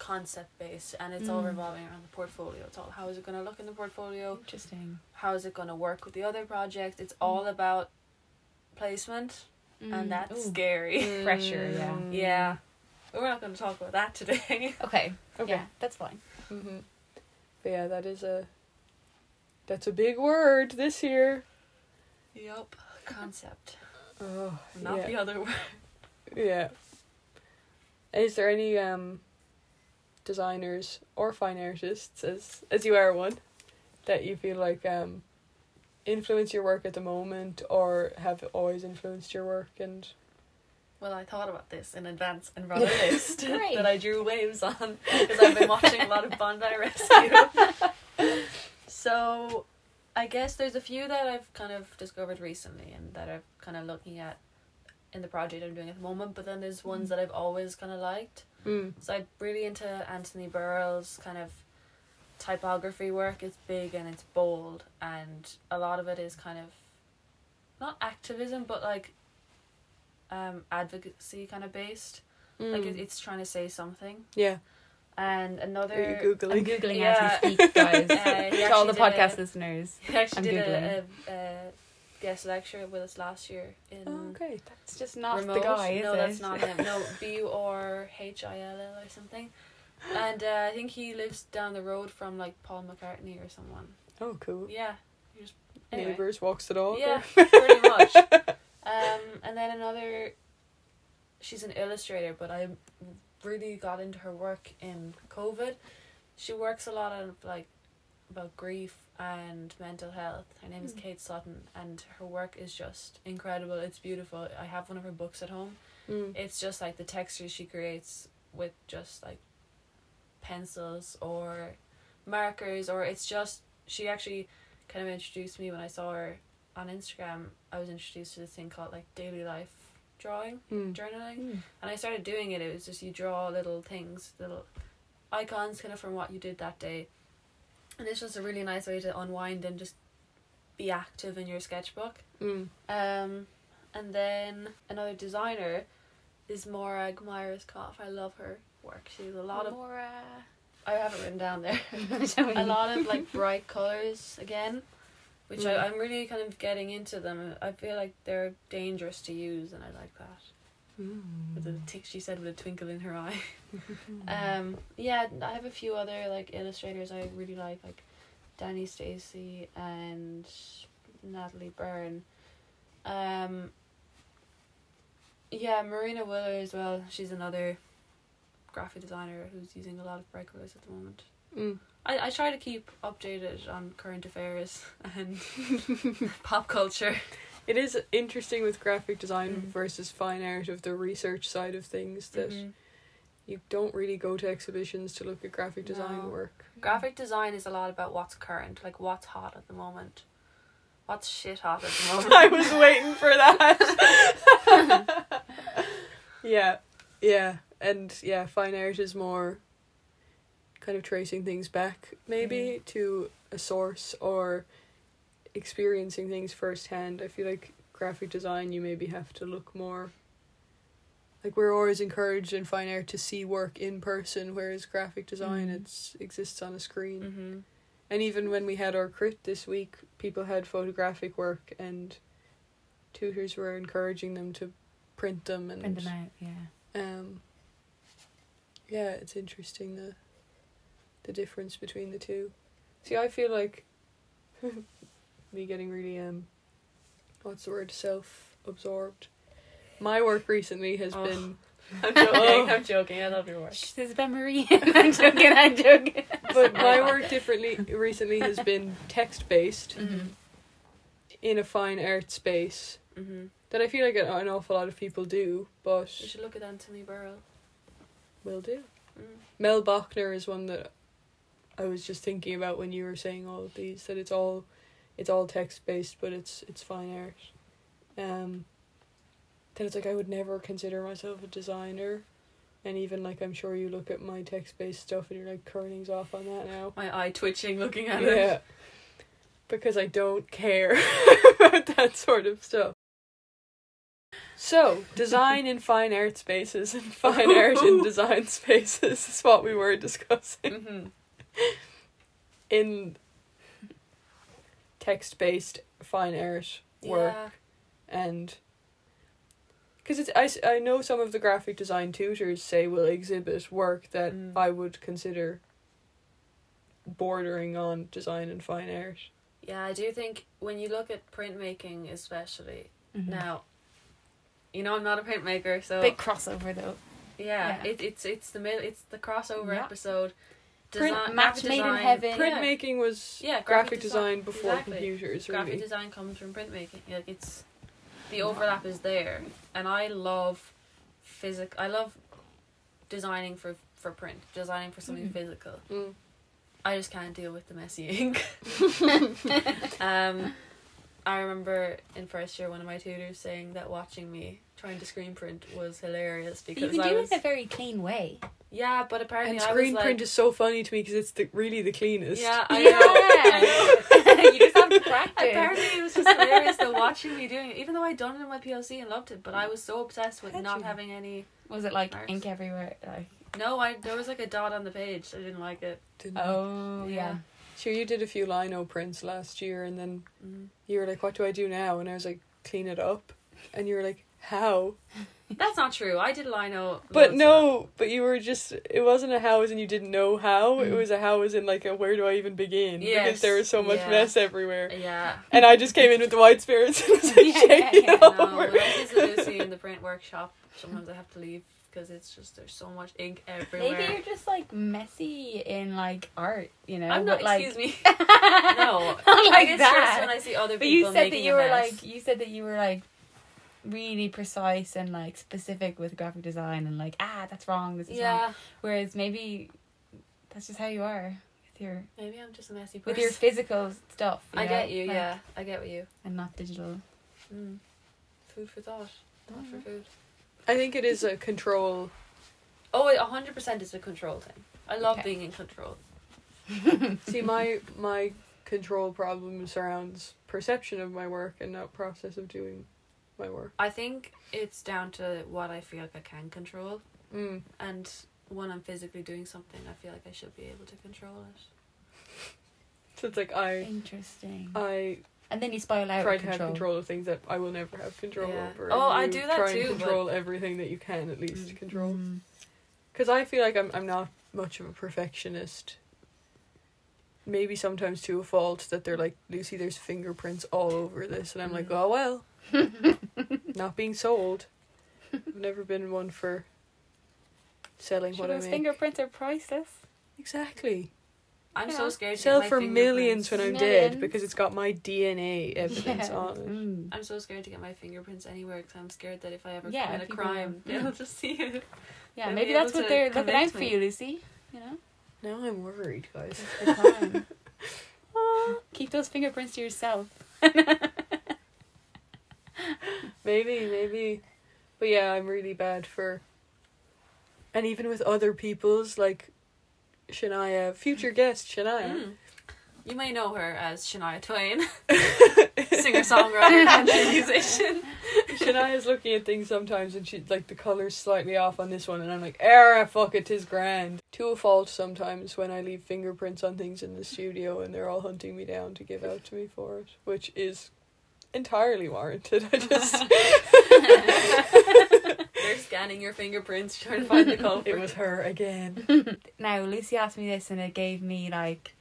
concept based, and it's all Mm. revolving around the portfolio. It's all how is it going to look in the portfolio? Interesting. How is it going to work with the other projects? It's Mm. all about placement, and that's scary. Pressure, yeah. Mm. yeah. But we're not going to talk about that today. Okay. Okay. Yeah, that's fine. mm-hmm. But yeah, that is a. That's a big word this year. Yep. Concept, Oh, not yeah. the other word. Yeah. Is there any um designers or fine artists as as you are one that you feel like um influence your work at the moment or have always influenced your work and Well, I thought about this in advance and brought a list that I drew waves on because I've been watching a lot of Bondi Rescue. so, I guess there's a few that I've kind of discovered recently and that I'm kind of looking at in the project I'm doing at the moment. But then there's ones that I've always kind of liked. Mm. So I'm really into Anthony Burrill's kind of typography work. It's big and it's bold, and a lot of it is kind of not activism, but like um advocacy kind of based. Like it, Mm. it's trying to say something. yeah. And another Are you googling? I'm googling Yeah. as we speak, guys. Uh, to all the podcast a- listeners. he actually I'm did a, Googling. a, a guest lecture with us last year in Oh, okay. That's just not remote. the guy, is no, it? that's not him. No, B U R H I L L or something. And uh, I think he lives down the road from like Paul McCartney or someone. Oh, cool. Yeah. He just, anyway. Neighbors walks the dog. Yeah, pretty much. Um, and then another, she's an illustrator, but I really got into her work in COVID. She works a lot of like about grief and mental health. Her name is Mm. Kate Sutton, and her work is just incredible. It's beautiful. I have one of her books at home. Mm. It's just like the textures she creates with just like pencils or markers, or it's just she actually kind of introduced me when I saw her on Instagram. I was introduced to this thing called like daily life drawing, Mm. journaling Mm. and I started doing it. It was just you draw little things, little icons, kind of from what you did that day, and it's just a really nice way to unwind and just be active in your sketchbook. Mm. Um, and then another designer is Morag Myerscough. I love her work. She has a lot of. More, I have it written down there. a lot of like bright colors again, which Mm. I, I'm really kind of getting into them. I feel like they're dangerous to use, and I like that with a tick she said with a twinkle in her eye. Um yeah i have a few other like illustrators i really like like danny stacy and natalie byrne. Um yeah marina willer as well. She's another graphic designer who's using a lot of bright colors at the moment. Mm. I, I try to keep updated on current affairs and pop culture It is interesting with graphic design Mm. versus fine art of the research side of things that Mhm. you don't really go to exhibitions to look at graphic design No. work. Graphic design is a lot about what's current, like what's hot at the moment. What's shit hot at the moment. I was waiting for that. yeah, yeah, and yeah, fine art is more kind of tracing things back, maybe to a source or experiencing things firsthand. I feel like graphic design, you maybe have to look more. Like we're always encouraged in fine art to see work in person, whereas graphic design Mhm. it's exists on a screen. mm-hmm. And even when we had our crit this week, people had photographic work and tutors were encouraging them to print them and print them out. Yeah. um yeah, it's interesting the the difference between the two. See, I feel like me getting really um what's the word self absorbed. My work recently has Oh. been I'm joking. Oh. I'm joking. I love your work. Shh, This is about Marie. I'm joking. I'm joking. but my work differently recently has been text based Mm-hmm. in a fine art space Mm-hmm. that I feel like an, an awful lot of people do, but You should look at Anthony Burrill. will do. Mm. Mel Bochner is one that I was just thinking about when you were saying all of these that it's all it's all text based but it's it's fine art. Um then it's like I would never consider myself a designer and even like I'm sure you look at my text based stuff and you're like kerning's off on that now. My eye twitching looking at Yeah. it. Yeah, because I don't care about that sort of stuff. So, design in fine art spaces and fine art in design spaces is what we were discussing Mm-hmm. in text based fine art work Yeah. and because it's I, I know some of the graphic design tutors say will exhibit work that Mm. I would consider bordering on design and fine art. Yeah, I do think when you look at printmaking, especially Mhm. now, you know I'm not a printmaker, so Big crossover though. yeah, yeah. It, it's it's the mid, it's the crossover Yeah. episode. Print- Design, match graphic made in heaven. Printmaking Yeah. making was Yeah, graphic, graphic design, design- before exactly. computers, graphic really. design comes from printmaking. Like it's the overlap is there, and I love physic. I love designing for for print, designing for something Mhm. physical. Mm. I just can't deal with the messy ink. um, I remember in first year one of my tutors saying that watching me trying to screen print was hilarious But because you can I do was it in a very clean way. yeah, but apparently And I screen was like, print is so funny to me because it's the, really the cleanest. yeah, I Yeah. know. I know. you just have to practice. Apparently, it was just hilarious though watching me doing it, even though I'd done it in my PLC and loved it. But I was so obsessed with Had not you? having any. Was it like Mars. ink everywhere? Like No, I there was like a dot on the page. I didn't like it. Didn't I? oh Yeah. yeah. Sure, you did a few lino prints last year, and then Mm. you were like, "What do I do now?" And I was like, "Clean it up," and you were like, "How?" That's not true. I did lino. But no, but you were just it wasn't a how as in you didn't know how. It Mm. was a how as in like a where do I even begin? Yes, Because there was so much yeah. mess everywhere. Yeah. And I just came in with the white spirits and was like Yeah, shaking yeah, it No, over. when I visit Lucy in the print workshop, sometimes I have to leave because it's just there's so much ink everywhere. Maybe you're just like messy in like art, you know. I'm not. like, excuse me. no, Not I like get that. when I see other But people But you said that you were like you said that you were like really precise and like specific with graphic design and like ah that's wrong this is wrong. yeah. Whereas maybe that's just how you are with your Maybe I'm just a messy person. with your physical stuff. I know? get you. Like, yeah, I get what you. and not digital. Mm. Food for thought. Thought for food. I think it is a control. Oh, it hundred percent is a control thing. I love Okay. being in control. See, my my control problem surrounds perception of my work and not process of doing my work. I think it's down to what I feel like I can control, Mm. and when I'm physically doing something, I feel like I should be able to control it. So it's like I Interesting. I and then you spiral out try to control. have control of things that I will never have control Yeah. over. Oh, I do that try too, And but- control everything that you can at least Mm. control. Mm. Because I feel like I'm I'm not much of a perfectionist. Maybe sometimes to a fault that they're like Lucy, there's fingerprints all over this, and I'm like, Mm. oh well, not being sold. I've never been one for selling Sure, what I those make. fingerprints are priceless. exactly. I'm Yeah. so scared. To Sell get my for millions when I'm Millions. dead because it's got my DNA evidence Yeah. on it. Mm. I'm so scared to get my fingerprints anywhere because I'm scared that if I ever Yeah, commit a crime, will- they'll just see it. Yeah, They'll maybe that's what they're looking out for you, Lucy. You know, Now I'm worried, guys. Keep those fingerprints to yourself. Maybe, maybe. But yeah, I'm really bad for. And even with other people's, like Shania, future guest Shania. Mm. You may know her as Shania Twain, singer songwriter, and musician. Shania's looking at things sometimes and she's like the colour's slightly off on this one, and I'm like, era, fuck it, tis grand. To a fault sometimes when I leave fingerprints on things in the studio and they're all hunting me down to give out to me for it, which is entirely warranted. I just. They're scanning your fingerprints, trying to find the culprit. it was her again. Now, Lucy asked me this, and it gave me like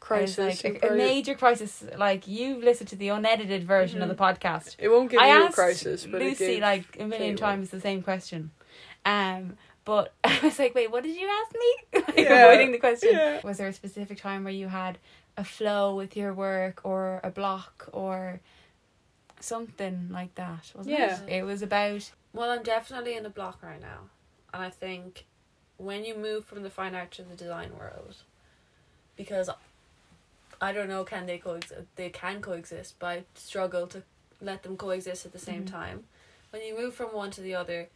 Crisis. Was like a, a major crisis. Like you've listened to the unedited version of the podcast. It won't give I you a crisis, but Lucy it gave like a million Kate one. times the same question. Um, but I was like, wait, what did you ask me? like Yeah. avoiding the question. Yeah. Was there a specific time where you had a flow with your work or a block or something like that? Wasn't Yeah. it? It was about Well, I'm definitely in a block right now, and I think when you move from the fine art to the design world, because I don't know, can they coexist? They can coexist, but I struggle to let them coexist at the same Mhm. time. When you move from one to the other,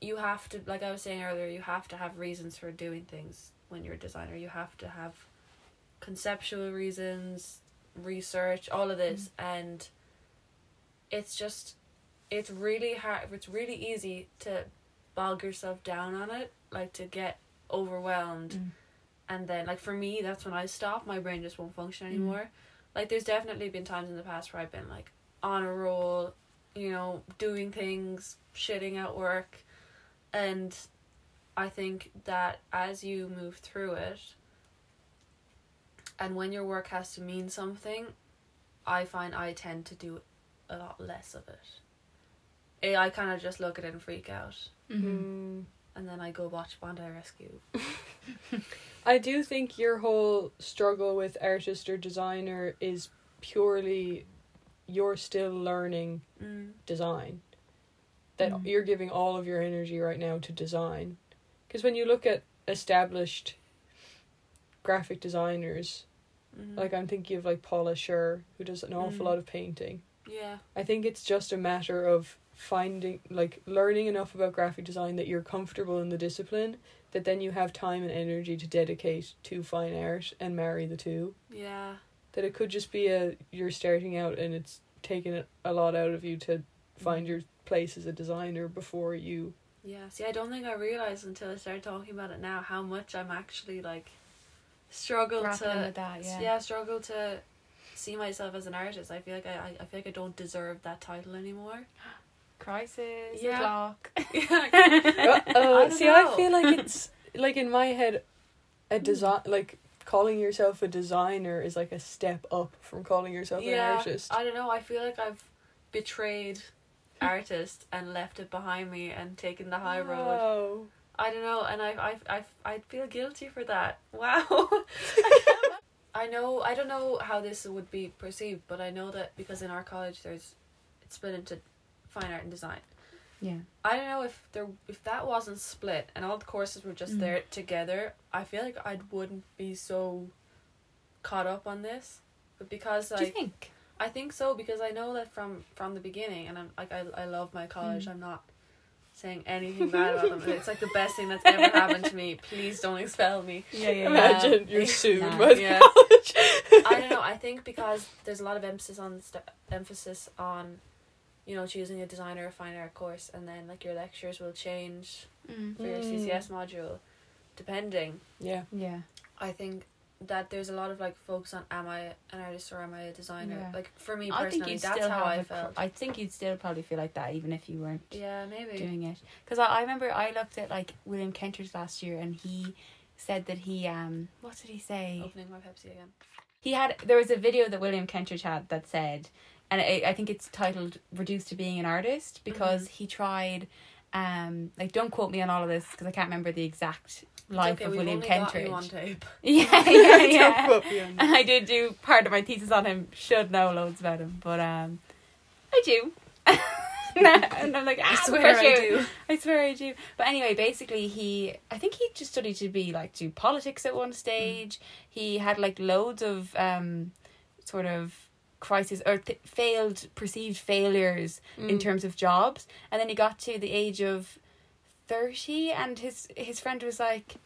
you have to, like I was saying earlier, you have to have reasons for doing things when you're a designer. You have to have conceptual reasons, research, all of this, and it's just it's really hard it's really easy to bog yourself down on it like to get overwhelmed Mm. and then like for me that's when i stop my brain just won't function Mm. anymore like there's definitely been times in the past where i've been like on a roll you know doing things shitting at work and i think that as you move through it and when your work has to mean something i find i tend to do a lot less of it I kind of just look at it and freak out, Mm. and then I go watch Bondi Rescue. I do think your whole struggle with artist or designer is purely you're still learning Mm. design. That Mm. you're giving all of your energy right now to design. Because when you look at established graphic designers, Mm. like I'm thinking of like Paula Scher, who does an awful Mm. lot of painting. Yeah, I think it's just a matter of finding like learning enough about graphic design that you're comfortable in the discipline that then you have time and energy to dedicate to fine art and marry the two yeah, that it could just be a you're starting out and it's taken a- a lot out of you to find Mm. your place as a designer before you yeah. See, I don't think I realized until I started talking about it now how much I'm actually like struggle grappling to with that. Yeah. yeah. struggle to see myself as an artist. I feel like I, I I feel like I don't deserve that title anymore. crisis Yeah. o'clock. Yeah. Uh, don't see, I feel like it's like in my head, a design like calling yourself a designer is like a step up from calling yourself an artist. I don't know. I feel like I've betrayed artist and left it behind me and taken the high road. Wow. I don't know, and I I I I feel guilty for that. Wow. I know. I don't know how this would be perceived, but I know that because in our college there's it's split into fine art and design. Yeah. I don't know if there if that wasn't split and all the courses were just Mm. there together. I feel like I wouldn't be so caught up on this, but because Do you think? I think so because I know that from from the beginning, and I'm like I I love my college. Mm. I'm not saying anything bad about them. It's like the best thing that's ever happened to me. Please don't expel me. Yeah, yeah, Imagine you're sued Nah. by the Yeah. college. I don't know. I think because there's a lot of emphasis on st- emphasis on, you know, choosing a designer or fine art course, and then like your lectures will change Mm. for your Mm. CCS module, depending. Yeah. Yeah. I think that there's a lot of like focus on am I an artist or am I a designer? Yeah. Like for me I think personally, you'd that's still how I felt. I think you'd still probably feel like that even if you weren't yeah, maybe. doing it. Because I, I remember I looked at like William Kentridge last year and he said that he um what did he say? Opening my Pepsi again. He had there was a video that William Kentridge had that said, and I, I think it's titled "Reduced to Being an Artist" because he tried, um, like don't quote me on all of this because I can't remember the exact life okay, of William Kentridge. Yeah, yeah, yeah. quote me on that. And I did do part of my thesis on him. Should know loads about him, but um, I do. and I'm like, ah, I swear I do. I swear I do. But anyway, basically, he I think he just studied to be like do politics at one stage. He had like loads of um, sort of crisis or th- failed perceived failures in Mm. terms of jobs, and then he got to the age of thirty, and his his friend was like,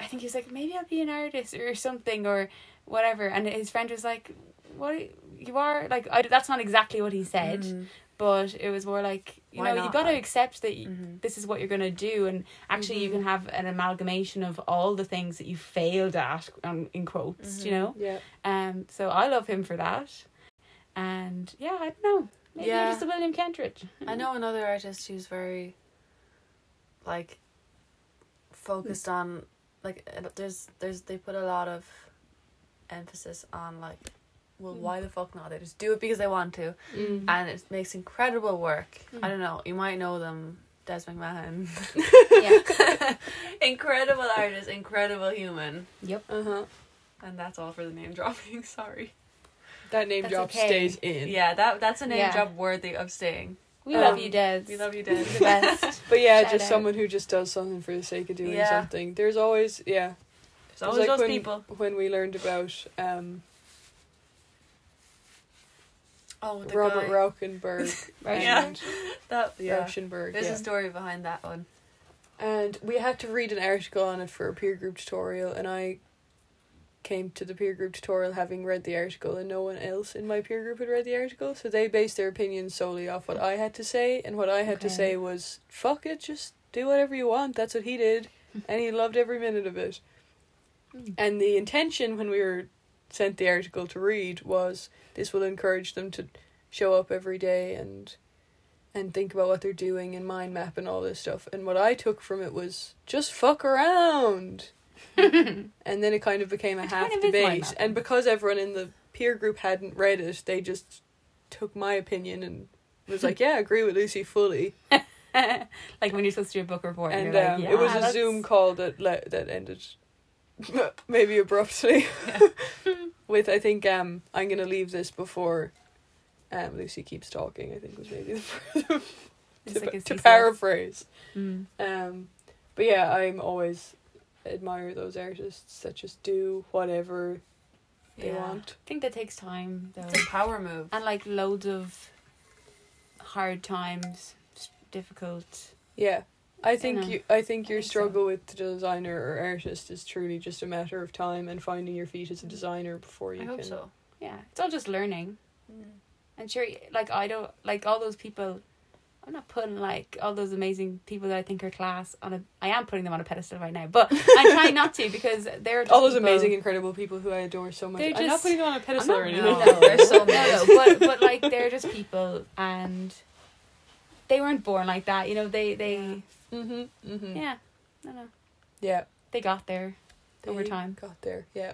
I think he was like maybe I'll be an artist or something or whatever, and his friend was like, what you are like I, that's not exactly what he said Mhm. but it was more like you Why know you got to like? accept that y Mhm. this is what you're gonna do and actually you Mhm. can have an amalgamation of all the things that you failed at um, in quotes you Mhm. know Yeah. um so I love him for that and yeah I don't know maybe Yeah. just a William Kentridge I know another artist who's very, like, focused on like there's there's they put a lot of emphasis on like, well, Mm. why the fuck not? They just do it because they want to, Mm. and it makes incredible work. Mm. I don't know. You might know them, Des McMahon. yeah incredible artist, incredible human, yep Uh huh. and that's all for the name dropping. Sorry. That name That's drop okay. stays in. Yeah, that that's a name Yeah. drop worthy of staying. We Um, love you Des We love you, You're Des. the best But yeah, Shout just out. someone who just does something for the sake of doing Yeah. something. There's always yeah. There's It's always like those when, people. when we learned about um Oh, the Robert guy. Rauschenberg Yeah. That yeah. Rauschenberg. There's yeah. a story behind that one. And we had to read an article on it for a peer group tutorial, and I came to the peer group tutorial having read the article, and no one else in my peer group had read the article, so they based their opinions solely off what I had to say, and what I had to say was, fuck it, just do whatever you want. That's what he did, and he loved every minute of it. Mm. And the intention when we were sent the article to read was this will encourage them to show up every day and and think about what they're doing and mind map and all this stuff. And what I took from it was just fuck around. and then it kind of became a It half kind of debate. And because everyone in the peer group hadn't read it, they just took my opinion and was like, "Yeah, I agree with Lucy fully." like when you're supposed to do a book report and you're um, like, it was "Yeah, a that's- Zoom call that le- that ended maybe abruptly with I think um I'm gonna leave this before um Lucy keeps talking. I think was maybe the to, like to paraphrase. Mm. Um, but yeah, I'm always admire those artists that just do whatever they Yeah. want. I think that takes time though It's a power move. and like loads of hard times difficult Yeah. I think know. you I think your think so. struggle with the designer or artist is truly just a matter of time and finding your feet as a mm-hmm. designer before you I hope can so. yeah it's all just learning mm. and sure like i don't like all those people i'm not putting like all those amazing people that i think are class on a i am putting them on a pedestal right now but i'm trying not to because they're just all those people- amazing incredible people who I adore so much. They're I'm not putting them on a pedestal not- or anything. No, No. there's so no, no, but but like they're just people and they weren't born like that. You know, they they Yeah. Mm-hmm. Mm-hmm. yeah, no no, Yeah. they got there over time. Got there, yeah.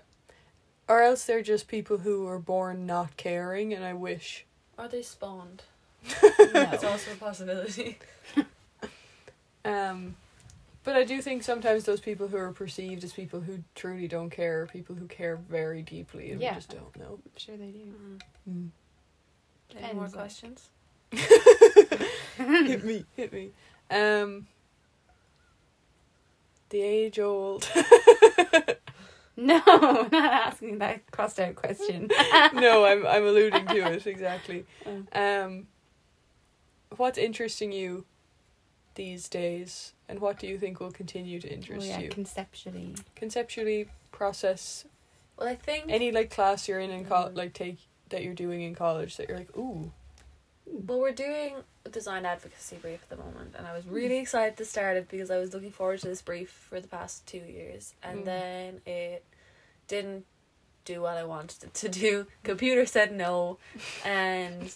Or else they're just people who were born not caring, and I wish. Are they spawned? No. It's also a possibility. Um, but I do think sometimes those people who are perceived as people who truly don't care are people who care very deeply, and Yeah. we just don't know. I'm sure they do. Mm. Any more Depends on- questions? hit me, hit me. Um, the age old. No, not asking that crossed out question. no, I'm I'm alluding to it exactly. Um, what's interesting you these days, and what do you think will continue to interest yeah, you? conceptually. Conceptually, process Well, I think. any like class you're in in col- Mm. like take that you're doing in college that you're like ooh Well, we're doing a design advocacy brief at the moment, and I was really excited to start it because I was looking forward to this brief for the past two years, and Mm. then it didn't do what I wanted it to do. Computer said no, and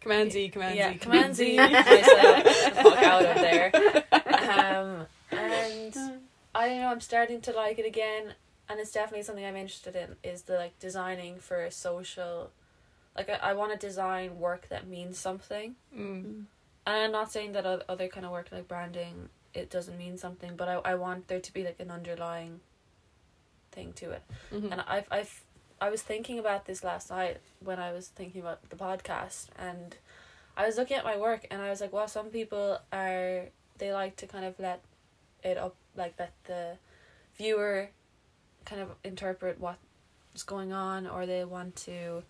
command Z command yeah, Z command Z myself fuck out of there. Um, and I don't know. I'm starting to like it again, and it's definitely something I'm interested in. Is the like designing for a social, like I, I want to design work that means something. Mm. And I'm not saying that other kind of work like branding it doesn't mean something, but I I want there to be like an underlying thing to it. Mhm. And I've I've I was thinking about this last night when I was thinking about the podcast and I was looking at my work and I was like, well, some people are they like to kind of let it up like let the viewer kind of interpret what's going on or they want to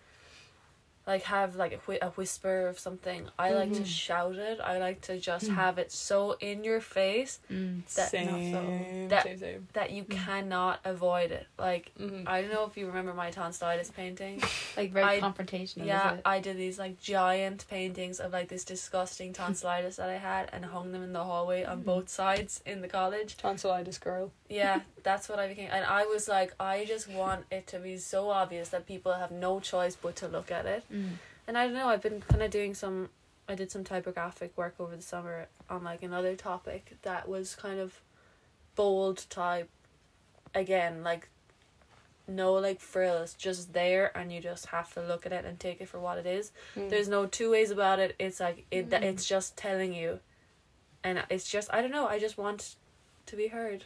like have like a, whi- a whisper of something. I like to Mhm. shout it. I like to just Mm. have it so in your face Mm. that- same, not That- same same that you Mm. cannot avoid it. Like Mhm. I don't know if you remember my tonsillitis painting. Like very I- confrontational. yeah, is it? I did these like giant paintings of like this disgusting tonsillitis that I had and hung them in the hallway on both sides in the college. tonsillitis girl Yeah, that's what I became. And I was like, I just want it to be so obvious that people have no choice but to look at it. Mm. And I don't know, I've been kind of doing some, I did some typographic work over the summer on like another topic that was kind of bold type. Again, like no like frills, just there and you just have to look at it and take it for what it is. Mm. There's no two ways about it. It's like it Mm. it's just telling you. And it's just I don't know, I just want to be heard.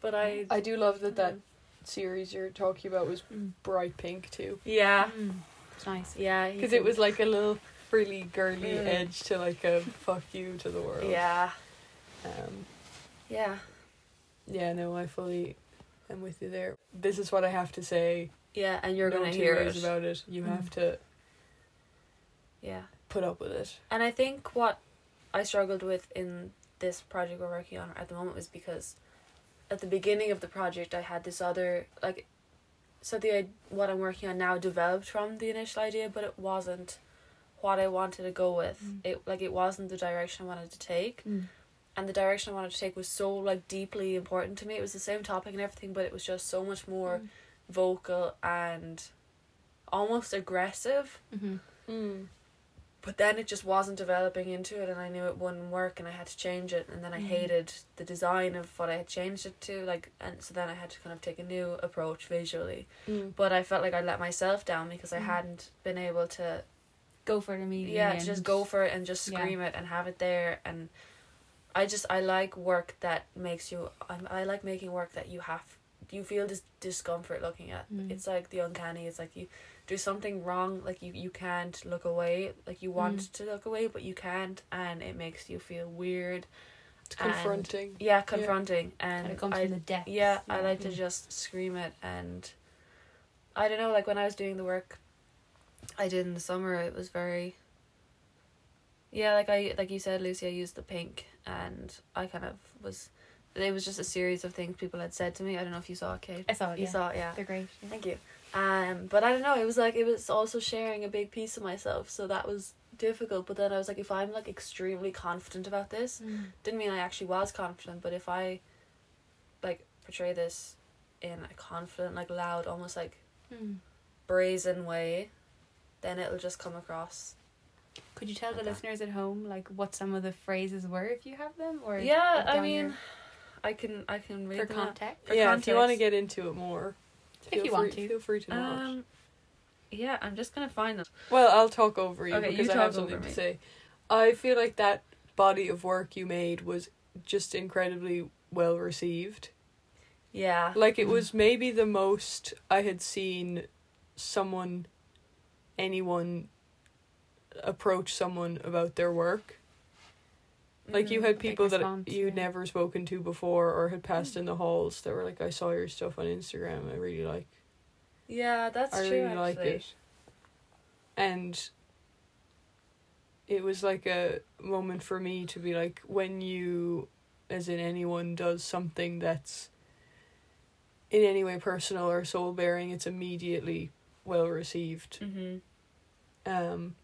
But I I do love that that series you're talking about was Mm. bright pink too Yeah. Mm. It's nice. Yeah. because it was like a little frilly girly Mm. edge to like a fuck you to the world Yeah. um Yeah. yeah no I fully am with you there this is what I have to say Yeah, and you're no gonna hear it. about it you Mm. have to Yeah. put up with it And I think what I struggled with in this project we're working on at the moment was because at the beginning of the project I had this other like so the what I'm working on now developed from the initial idea but it wasn't what I wanted to go with. Mm. It like it wasn't the direction I wanted to take Mm. and the direction I wanted to take was so like deeply important to me. It was the same topic and everything but it was just so much more Mm. vocal and almost aggressive Mhm. Mm. but then it just wasn't developing into it and i knew it wouldn't work and i had to change it and then i Mhm. hated the design of what i had changed it to like and so then i had to kind of take a new approach visually Mm. but i felt like i let myself down because i Mm. hadn't been able to Go for it immediately. yeah and- just go for it and just Yeah. scream it and have it there and i just i like work that makes you i, I like making work that you have you feel this discomfort looking at Mm. it's like the uncanny it's like you do something wrong like you you can't look away like you want Mm. to look away but you can't and it makes you feel weird it's And- confronting yeah confronting And and it comes I, from the depth. yeah, I like to Mm. just scream it and I don't know, like when I was doing the work I did in the summer it was very Yeah, like I like you said, Lucy, I used the pink and I kind of was it was just a series of things people had said to me. I don't know if you saw it, Kate. I saw it. You yeah. saw it, yeah. They're great. yeah. Thank you. Um, but I don't know. It was like it was also sharing a big piece of myself, so that was difficult. But then I was like, if I'm like extremely confident about this, Mm. didn't mean I actually was confident. But if I, like, portray this in a confident, like loud, almost like Mm. brazen way, then it'll just come across Could you tell the Okay. listeners at home like what some of the phrases were if you have them or Yeah, I mean, your- I can I can read for them out. For yeah, if you want to get into it more, If you free, want to. feel free to not. Um, yeah, I'm just gonna find them. Well, I'll talk over you Okay, you because I have something to say. I feel like that body of work you made was just incredibly well received. Yeah. Like it was maybe the most I had seen someone anyone approach someone about their work. Like you Mhm. had people that response, you'd yeah. never spoken to before or had passed in the halls that were like, I saw your stuff on Instagram. I really like Yeah, that's I true. really like it. And it was like a moment for me to be like, when you, as in anyone, does something that's in any way personal or soul bearing, it's immediately well received. Mhm. Um,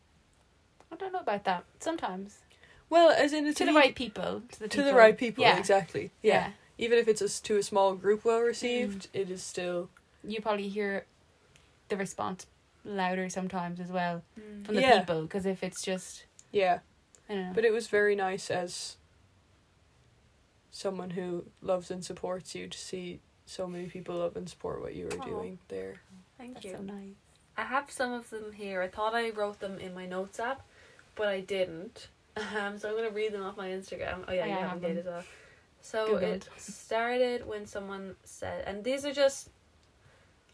I don't know about that. Sometimes well, as in it's to the right people. To the, to the right people, Yeah. exactly. Yeah. Even if it's a s to a small group well received, it is still You probably hear the response louder sometimes as well Mm. from the Yeah. people because if it's just yeah. I don't know. But it was very nice as someone who loves and supports you to see so many people love and support what you were Aw. doing there. Thank That's you. so nice. I have some of them here. I thought I wrote them in my notes app, but I didn't. Um, so I'm gonna read them off my Instagram. Oh yeah, Oh, you I have have them as well. So Googled. it started when someone said, and these are just.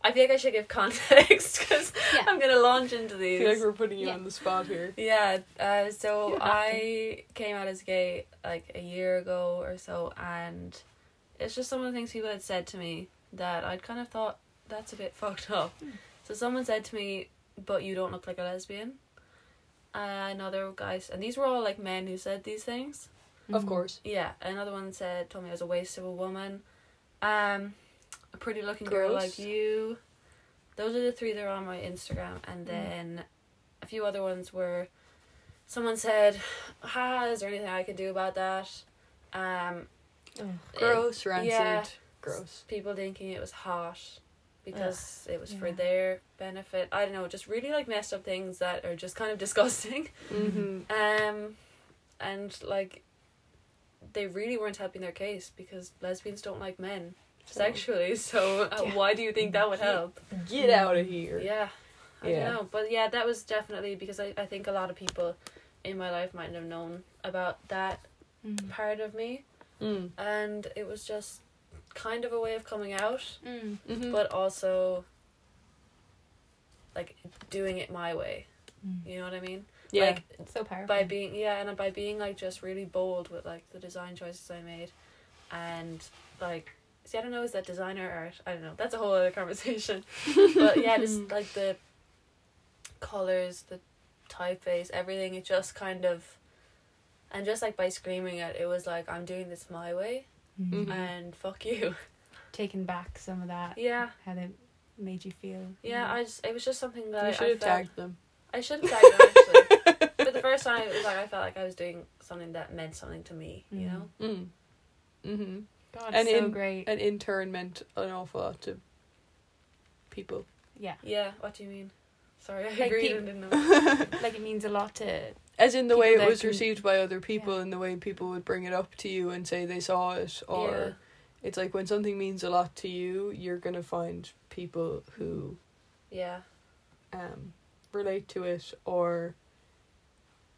I feel like I should give context because Yeah. I'm gonna launch into I these. feel like we're putting you Yeah. on the spot here. Yeah, uh, so You have to. I came out as gay like a year ago or so, and it's just some of the things people had said to me that I'd kind of thought that's a bit fucked up. Hmm. So someone said to me, "But you don't look like a lesbian." Uh, another guys, and these were all like men who said these things. Of Mhm. course. Yeah, another one said, told me I was a waste of a woman. Um, a pretty looking girl like you. Those are the three that are on my Instagram. And Mm. then a few other ones were someone said, Ha, is there anything I can do about that? Um, Ugh. Gross, rancid, yeah. gross. people thinking it was hot because it was for their benefit. I don't know, just really like messed up things that are just kind of disgusting. Mm-hmm. Um, and like, they really weren't helping their case because lesbians don't like men sexually. So uh, Yeah. why do you think that would help? Get out of here. Yeah, I Yeah. don't know, but yeah, that was definitely because I I think a lot of people in my life might have known about that Mm. part of me, Mm. and it was just kind of a way of coming out, Mm. Mm-hmm. but also like doing it my way. Mm. You know what I mean? yeah. Like So powerful. by being yeah and by being like just really bold with like the design choices i made and like see i don't know is that designer art i don't know that's a whole other conversation but yeah just like the colors the typeface everything it just kind of and just like by screaming it it was like i'm doing this my way Mm. Mhm. and fuck you Taking back some of that. yeah How they made you feel. yeah i just it was just something that you I, should have tagged them. i should have tagged them actually but the first time it was like i felt like i was doing something that meant something to me you Mm. know Mm. Mm-hmm. God, And so in- great. And in turn meant an awful lot to people. yeah. Yeah, what do you mean? Sorry, I Like agreed peop- and didn't know. Like it means a lot to As in the People way it was can- received by other people and the way people would bring it up to you and say they saw it or yeah. it's like when something means a lot to you, you're gonna find people who Yeah. um relate to it or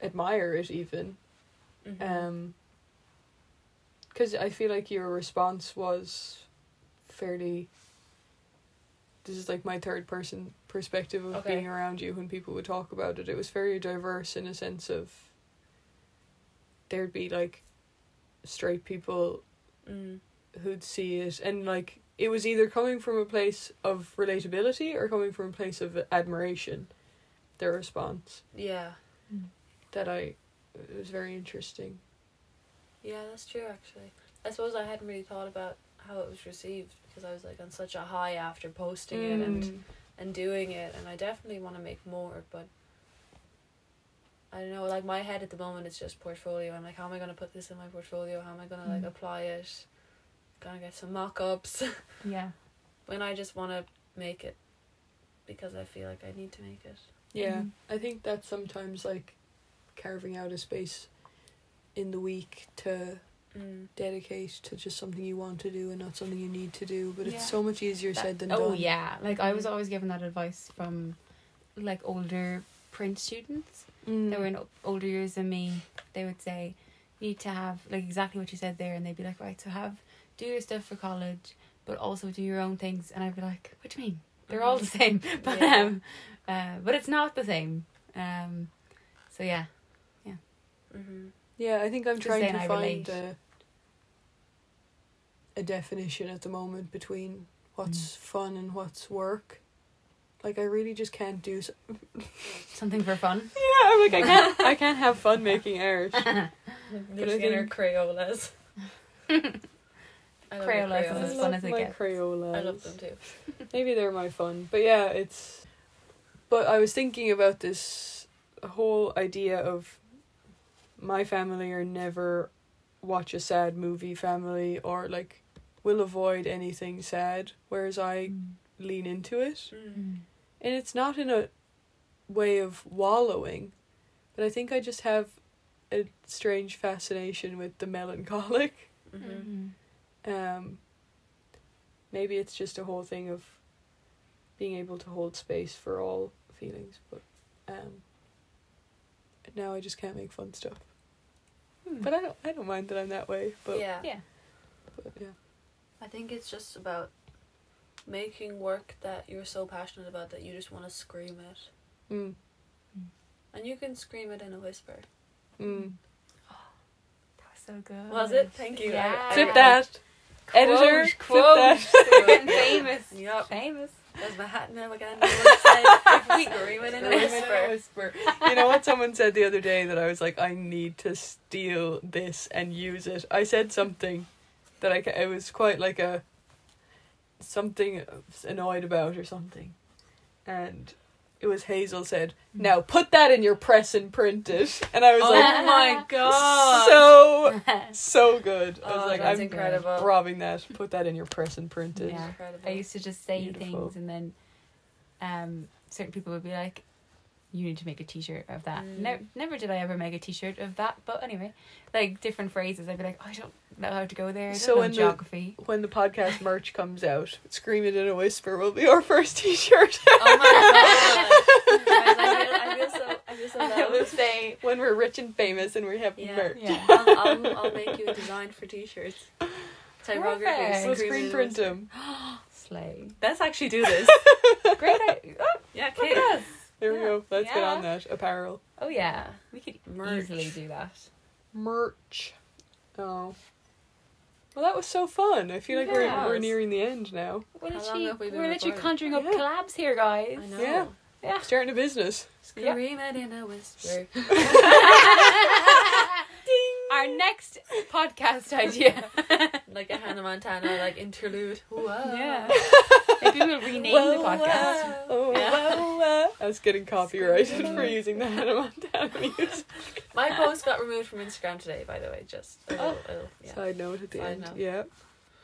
admire it even. Mhm. Um because I feel like your response was fairly this is like my third person perspective of Okay. being around you when people would talk about it. It was very diverse in a sense of there'd be like straight people mm. who'd see it and like it was either coming from a place of relatability or coming from a place of admiration their response Yeah. that i it was very interesting Yeah, that's true actually. I suppose I hadn't really thought about how it was received because I was like on such a high after posting it and Mm. And doing it and I definitely want to make more but I don't know like my head at the moment is just portfolio. I'm like how am I going to put this in my portfolio? How am I going to like Mm. apply it? Gonna get some mock-ups. yeah. when I just want to make it because I feel like I need to make it. yeah Mhm. i think that's sometimes like carving out a space in the week to Mm. dedicate to just something you want to do and not something you need to do. But Yeah. it's so much easier That- said than oh done. Oh yeah, like I was Mhm. always given that advice from like older print students Mm. that were in older years than me. They would say you need to have like exactly what you said there, and they'd be like, right, so have do your stuff for college, but also do your own things. And I'd be like, what do you mean? They're all the same, but Yeah. um, uh, but it's not the same. Um, so yeah, Mm-hmm. Yeah, I think I'm trying to I find a, a definition at the moment between what's fun and what's work. Like I really just can't do. So- something for fun. yeah, I'm like I can't. I can't have fun making art. But I in her think- Crayolas. I love Crayolas is as fun love as it my gets. Crayolas. I love them too. Maybe they're my fun, but yeah, it's. But I was thinking about this whole idea of my family are never watch a sad movie family or like will avoid anything sad, whereas I lean into it. Mm. And it's not in a way of wallowing, but I think I just have a strange fascination with the melancholic. Mm-hmm. Um, maybe it's just a whole thing of being able to hold space for all feelings, but um, now I just can't make fun stuff. Hmm. But I don't, I don't mind that I'm that way. But yeah. yeah. but yeah. I think it's just about making work that you're so passionate about that you just want to scream it. Mm, And you can scream it in a whisper. mm. That was so good. Was it? Thank you. Yeah. I- Flip I- that, editor. Quote, Flip quote. that. famous. Yup. Famous. There's my hat now again. Scream it in a whisper. whisper. You know what someone said the other day that I was like, I need to steal this and use it. I said something that I it was quite like a something annoyed about or something, and it was Hazel said, "Now put that in your press and print it," and I was Oh like, my god. so so good. I was Oh, like, that's I'm incredible. robbing that. Put that in your press and print it. Yeah. Incredible. I used to just say Beautiful. things and then um certain people would be like, You need to make a t shirt of that. Mm. Never never did I ever make a t shirt of that, but anyway. Like different phrases, I'd be like, I don't know how to go there. I don't So know in the- geography. When the podcast merch comes out, "Scream It in a Whisper" will be our first T-shirt. Oh my god. Guys, I, feel, I feel so I feel so we'll say when we're rich and famous and we have Yeah. merch. Yeah. I'll, I'll, I'll make you a design for t-shirts. Typography. Perfect. We'll screen it print them. Slay. Let's actually do this. Great idea. Oh, Yeah, look Kate. at us. There we go. Let's get on that apparel Oh yeah. We could Merch. easily do that. merch. Oh. Well, that was so fun. I feel like Yeah. we're we're nearing the end now. We're How long literally, we we're literally conjuring up Yeah. collabs here, guys. I know. Yeah. Yeah. Starting a business. Scream it in a whisper. Our next podcast idea. like a Hannah Montana like interlude. Whoa. Yeah. Maybe we'll rename Whoa, the podcast. Oh, whoa. Oh, Yeah. whoa, whoa. I was getting copyrighted for using the Hannah Montana music. My post got removed from Instagram today, by the way. Just a little, Oh. yeah. Side note at the Side end. note. Yeah.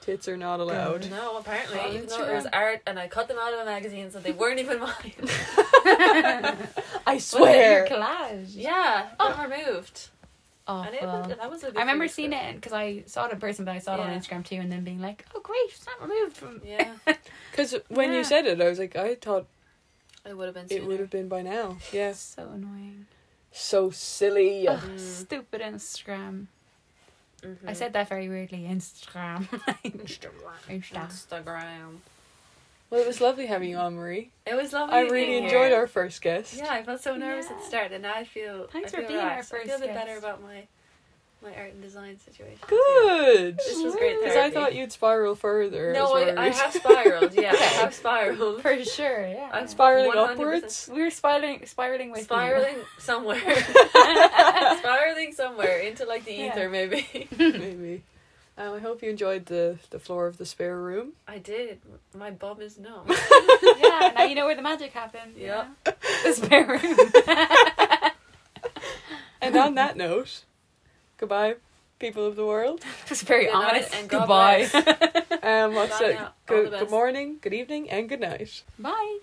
Tits are not allowed. No, apparently, On even though it was art, and I cut them out of a magazine, so they weren't even mine. I Your swear. collage. yeah, got removed. Oh, and it well. was, that was a good I remember seeing it because I saw it in person, but I saw it on Instagram too, and then being like, "Oh, great, it's not removed from." Yeah, Because when Yeah. you said it, I was like, I thought it would have been. it would have been by now. Yeah. So annoying. So silly. Ugh, Mm. Stupid Instagram. Mhm. I said that very weirdly. Instagram. Instagram. Insta. Instagram. Well, it was lovely having you on, Marie. It was lovely. I being really here. enjoyed our first guest. Yeah, I felt so nervous at the start, and now I feel. Thanks I for feel being our relaxed. I feel a first bit better about my my art and design situation. too. Good. This was great Because I thought you'd spiral further. No, I, I have spiraled. Yeah, I have spiraled. For sure, yeah. I'm spiraling 100% upwards. we were spiraling, spiraling with you. Spiraling somewhere. Spiraling somewhere into like the Yeah. ether, maybe. Maybe. Um, I hope you enjoyed the, the floor of the spare room. I did. My bum is numb. yeah, now you know where the magic happened. Yeah. The spare room. And on that note, goodbye, people of the world. It was very Good night honest. and Goodbye. bless. Um, what's Bye it? Good, good morning, good evening, and good night. Bye.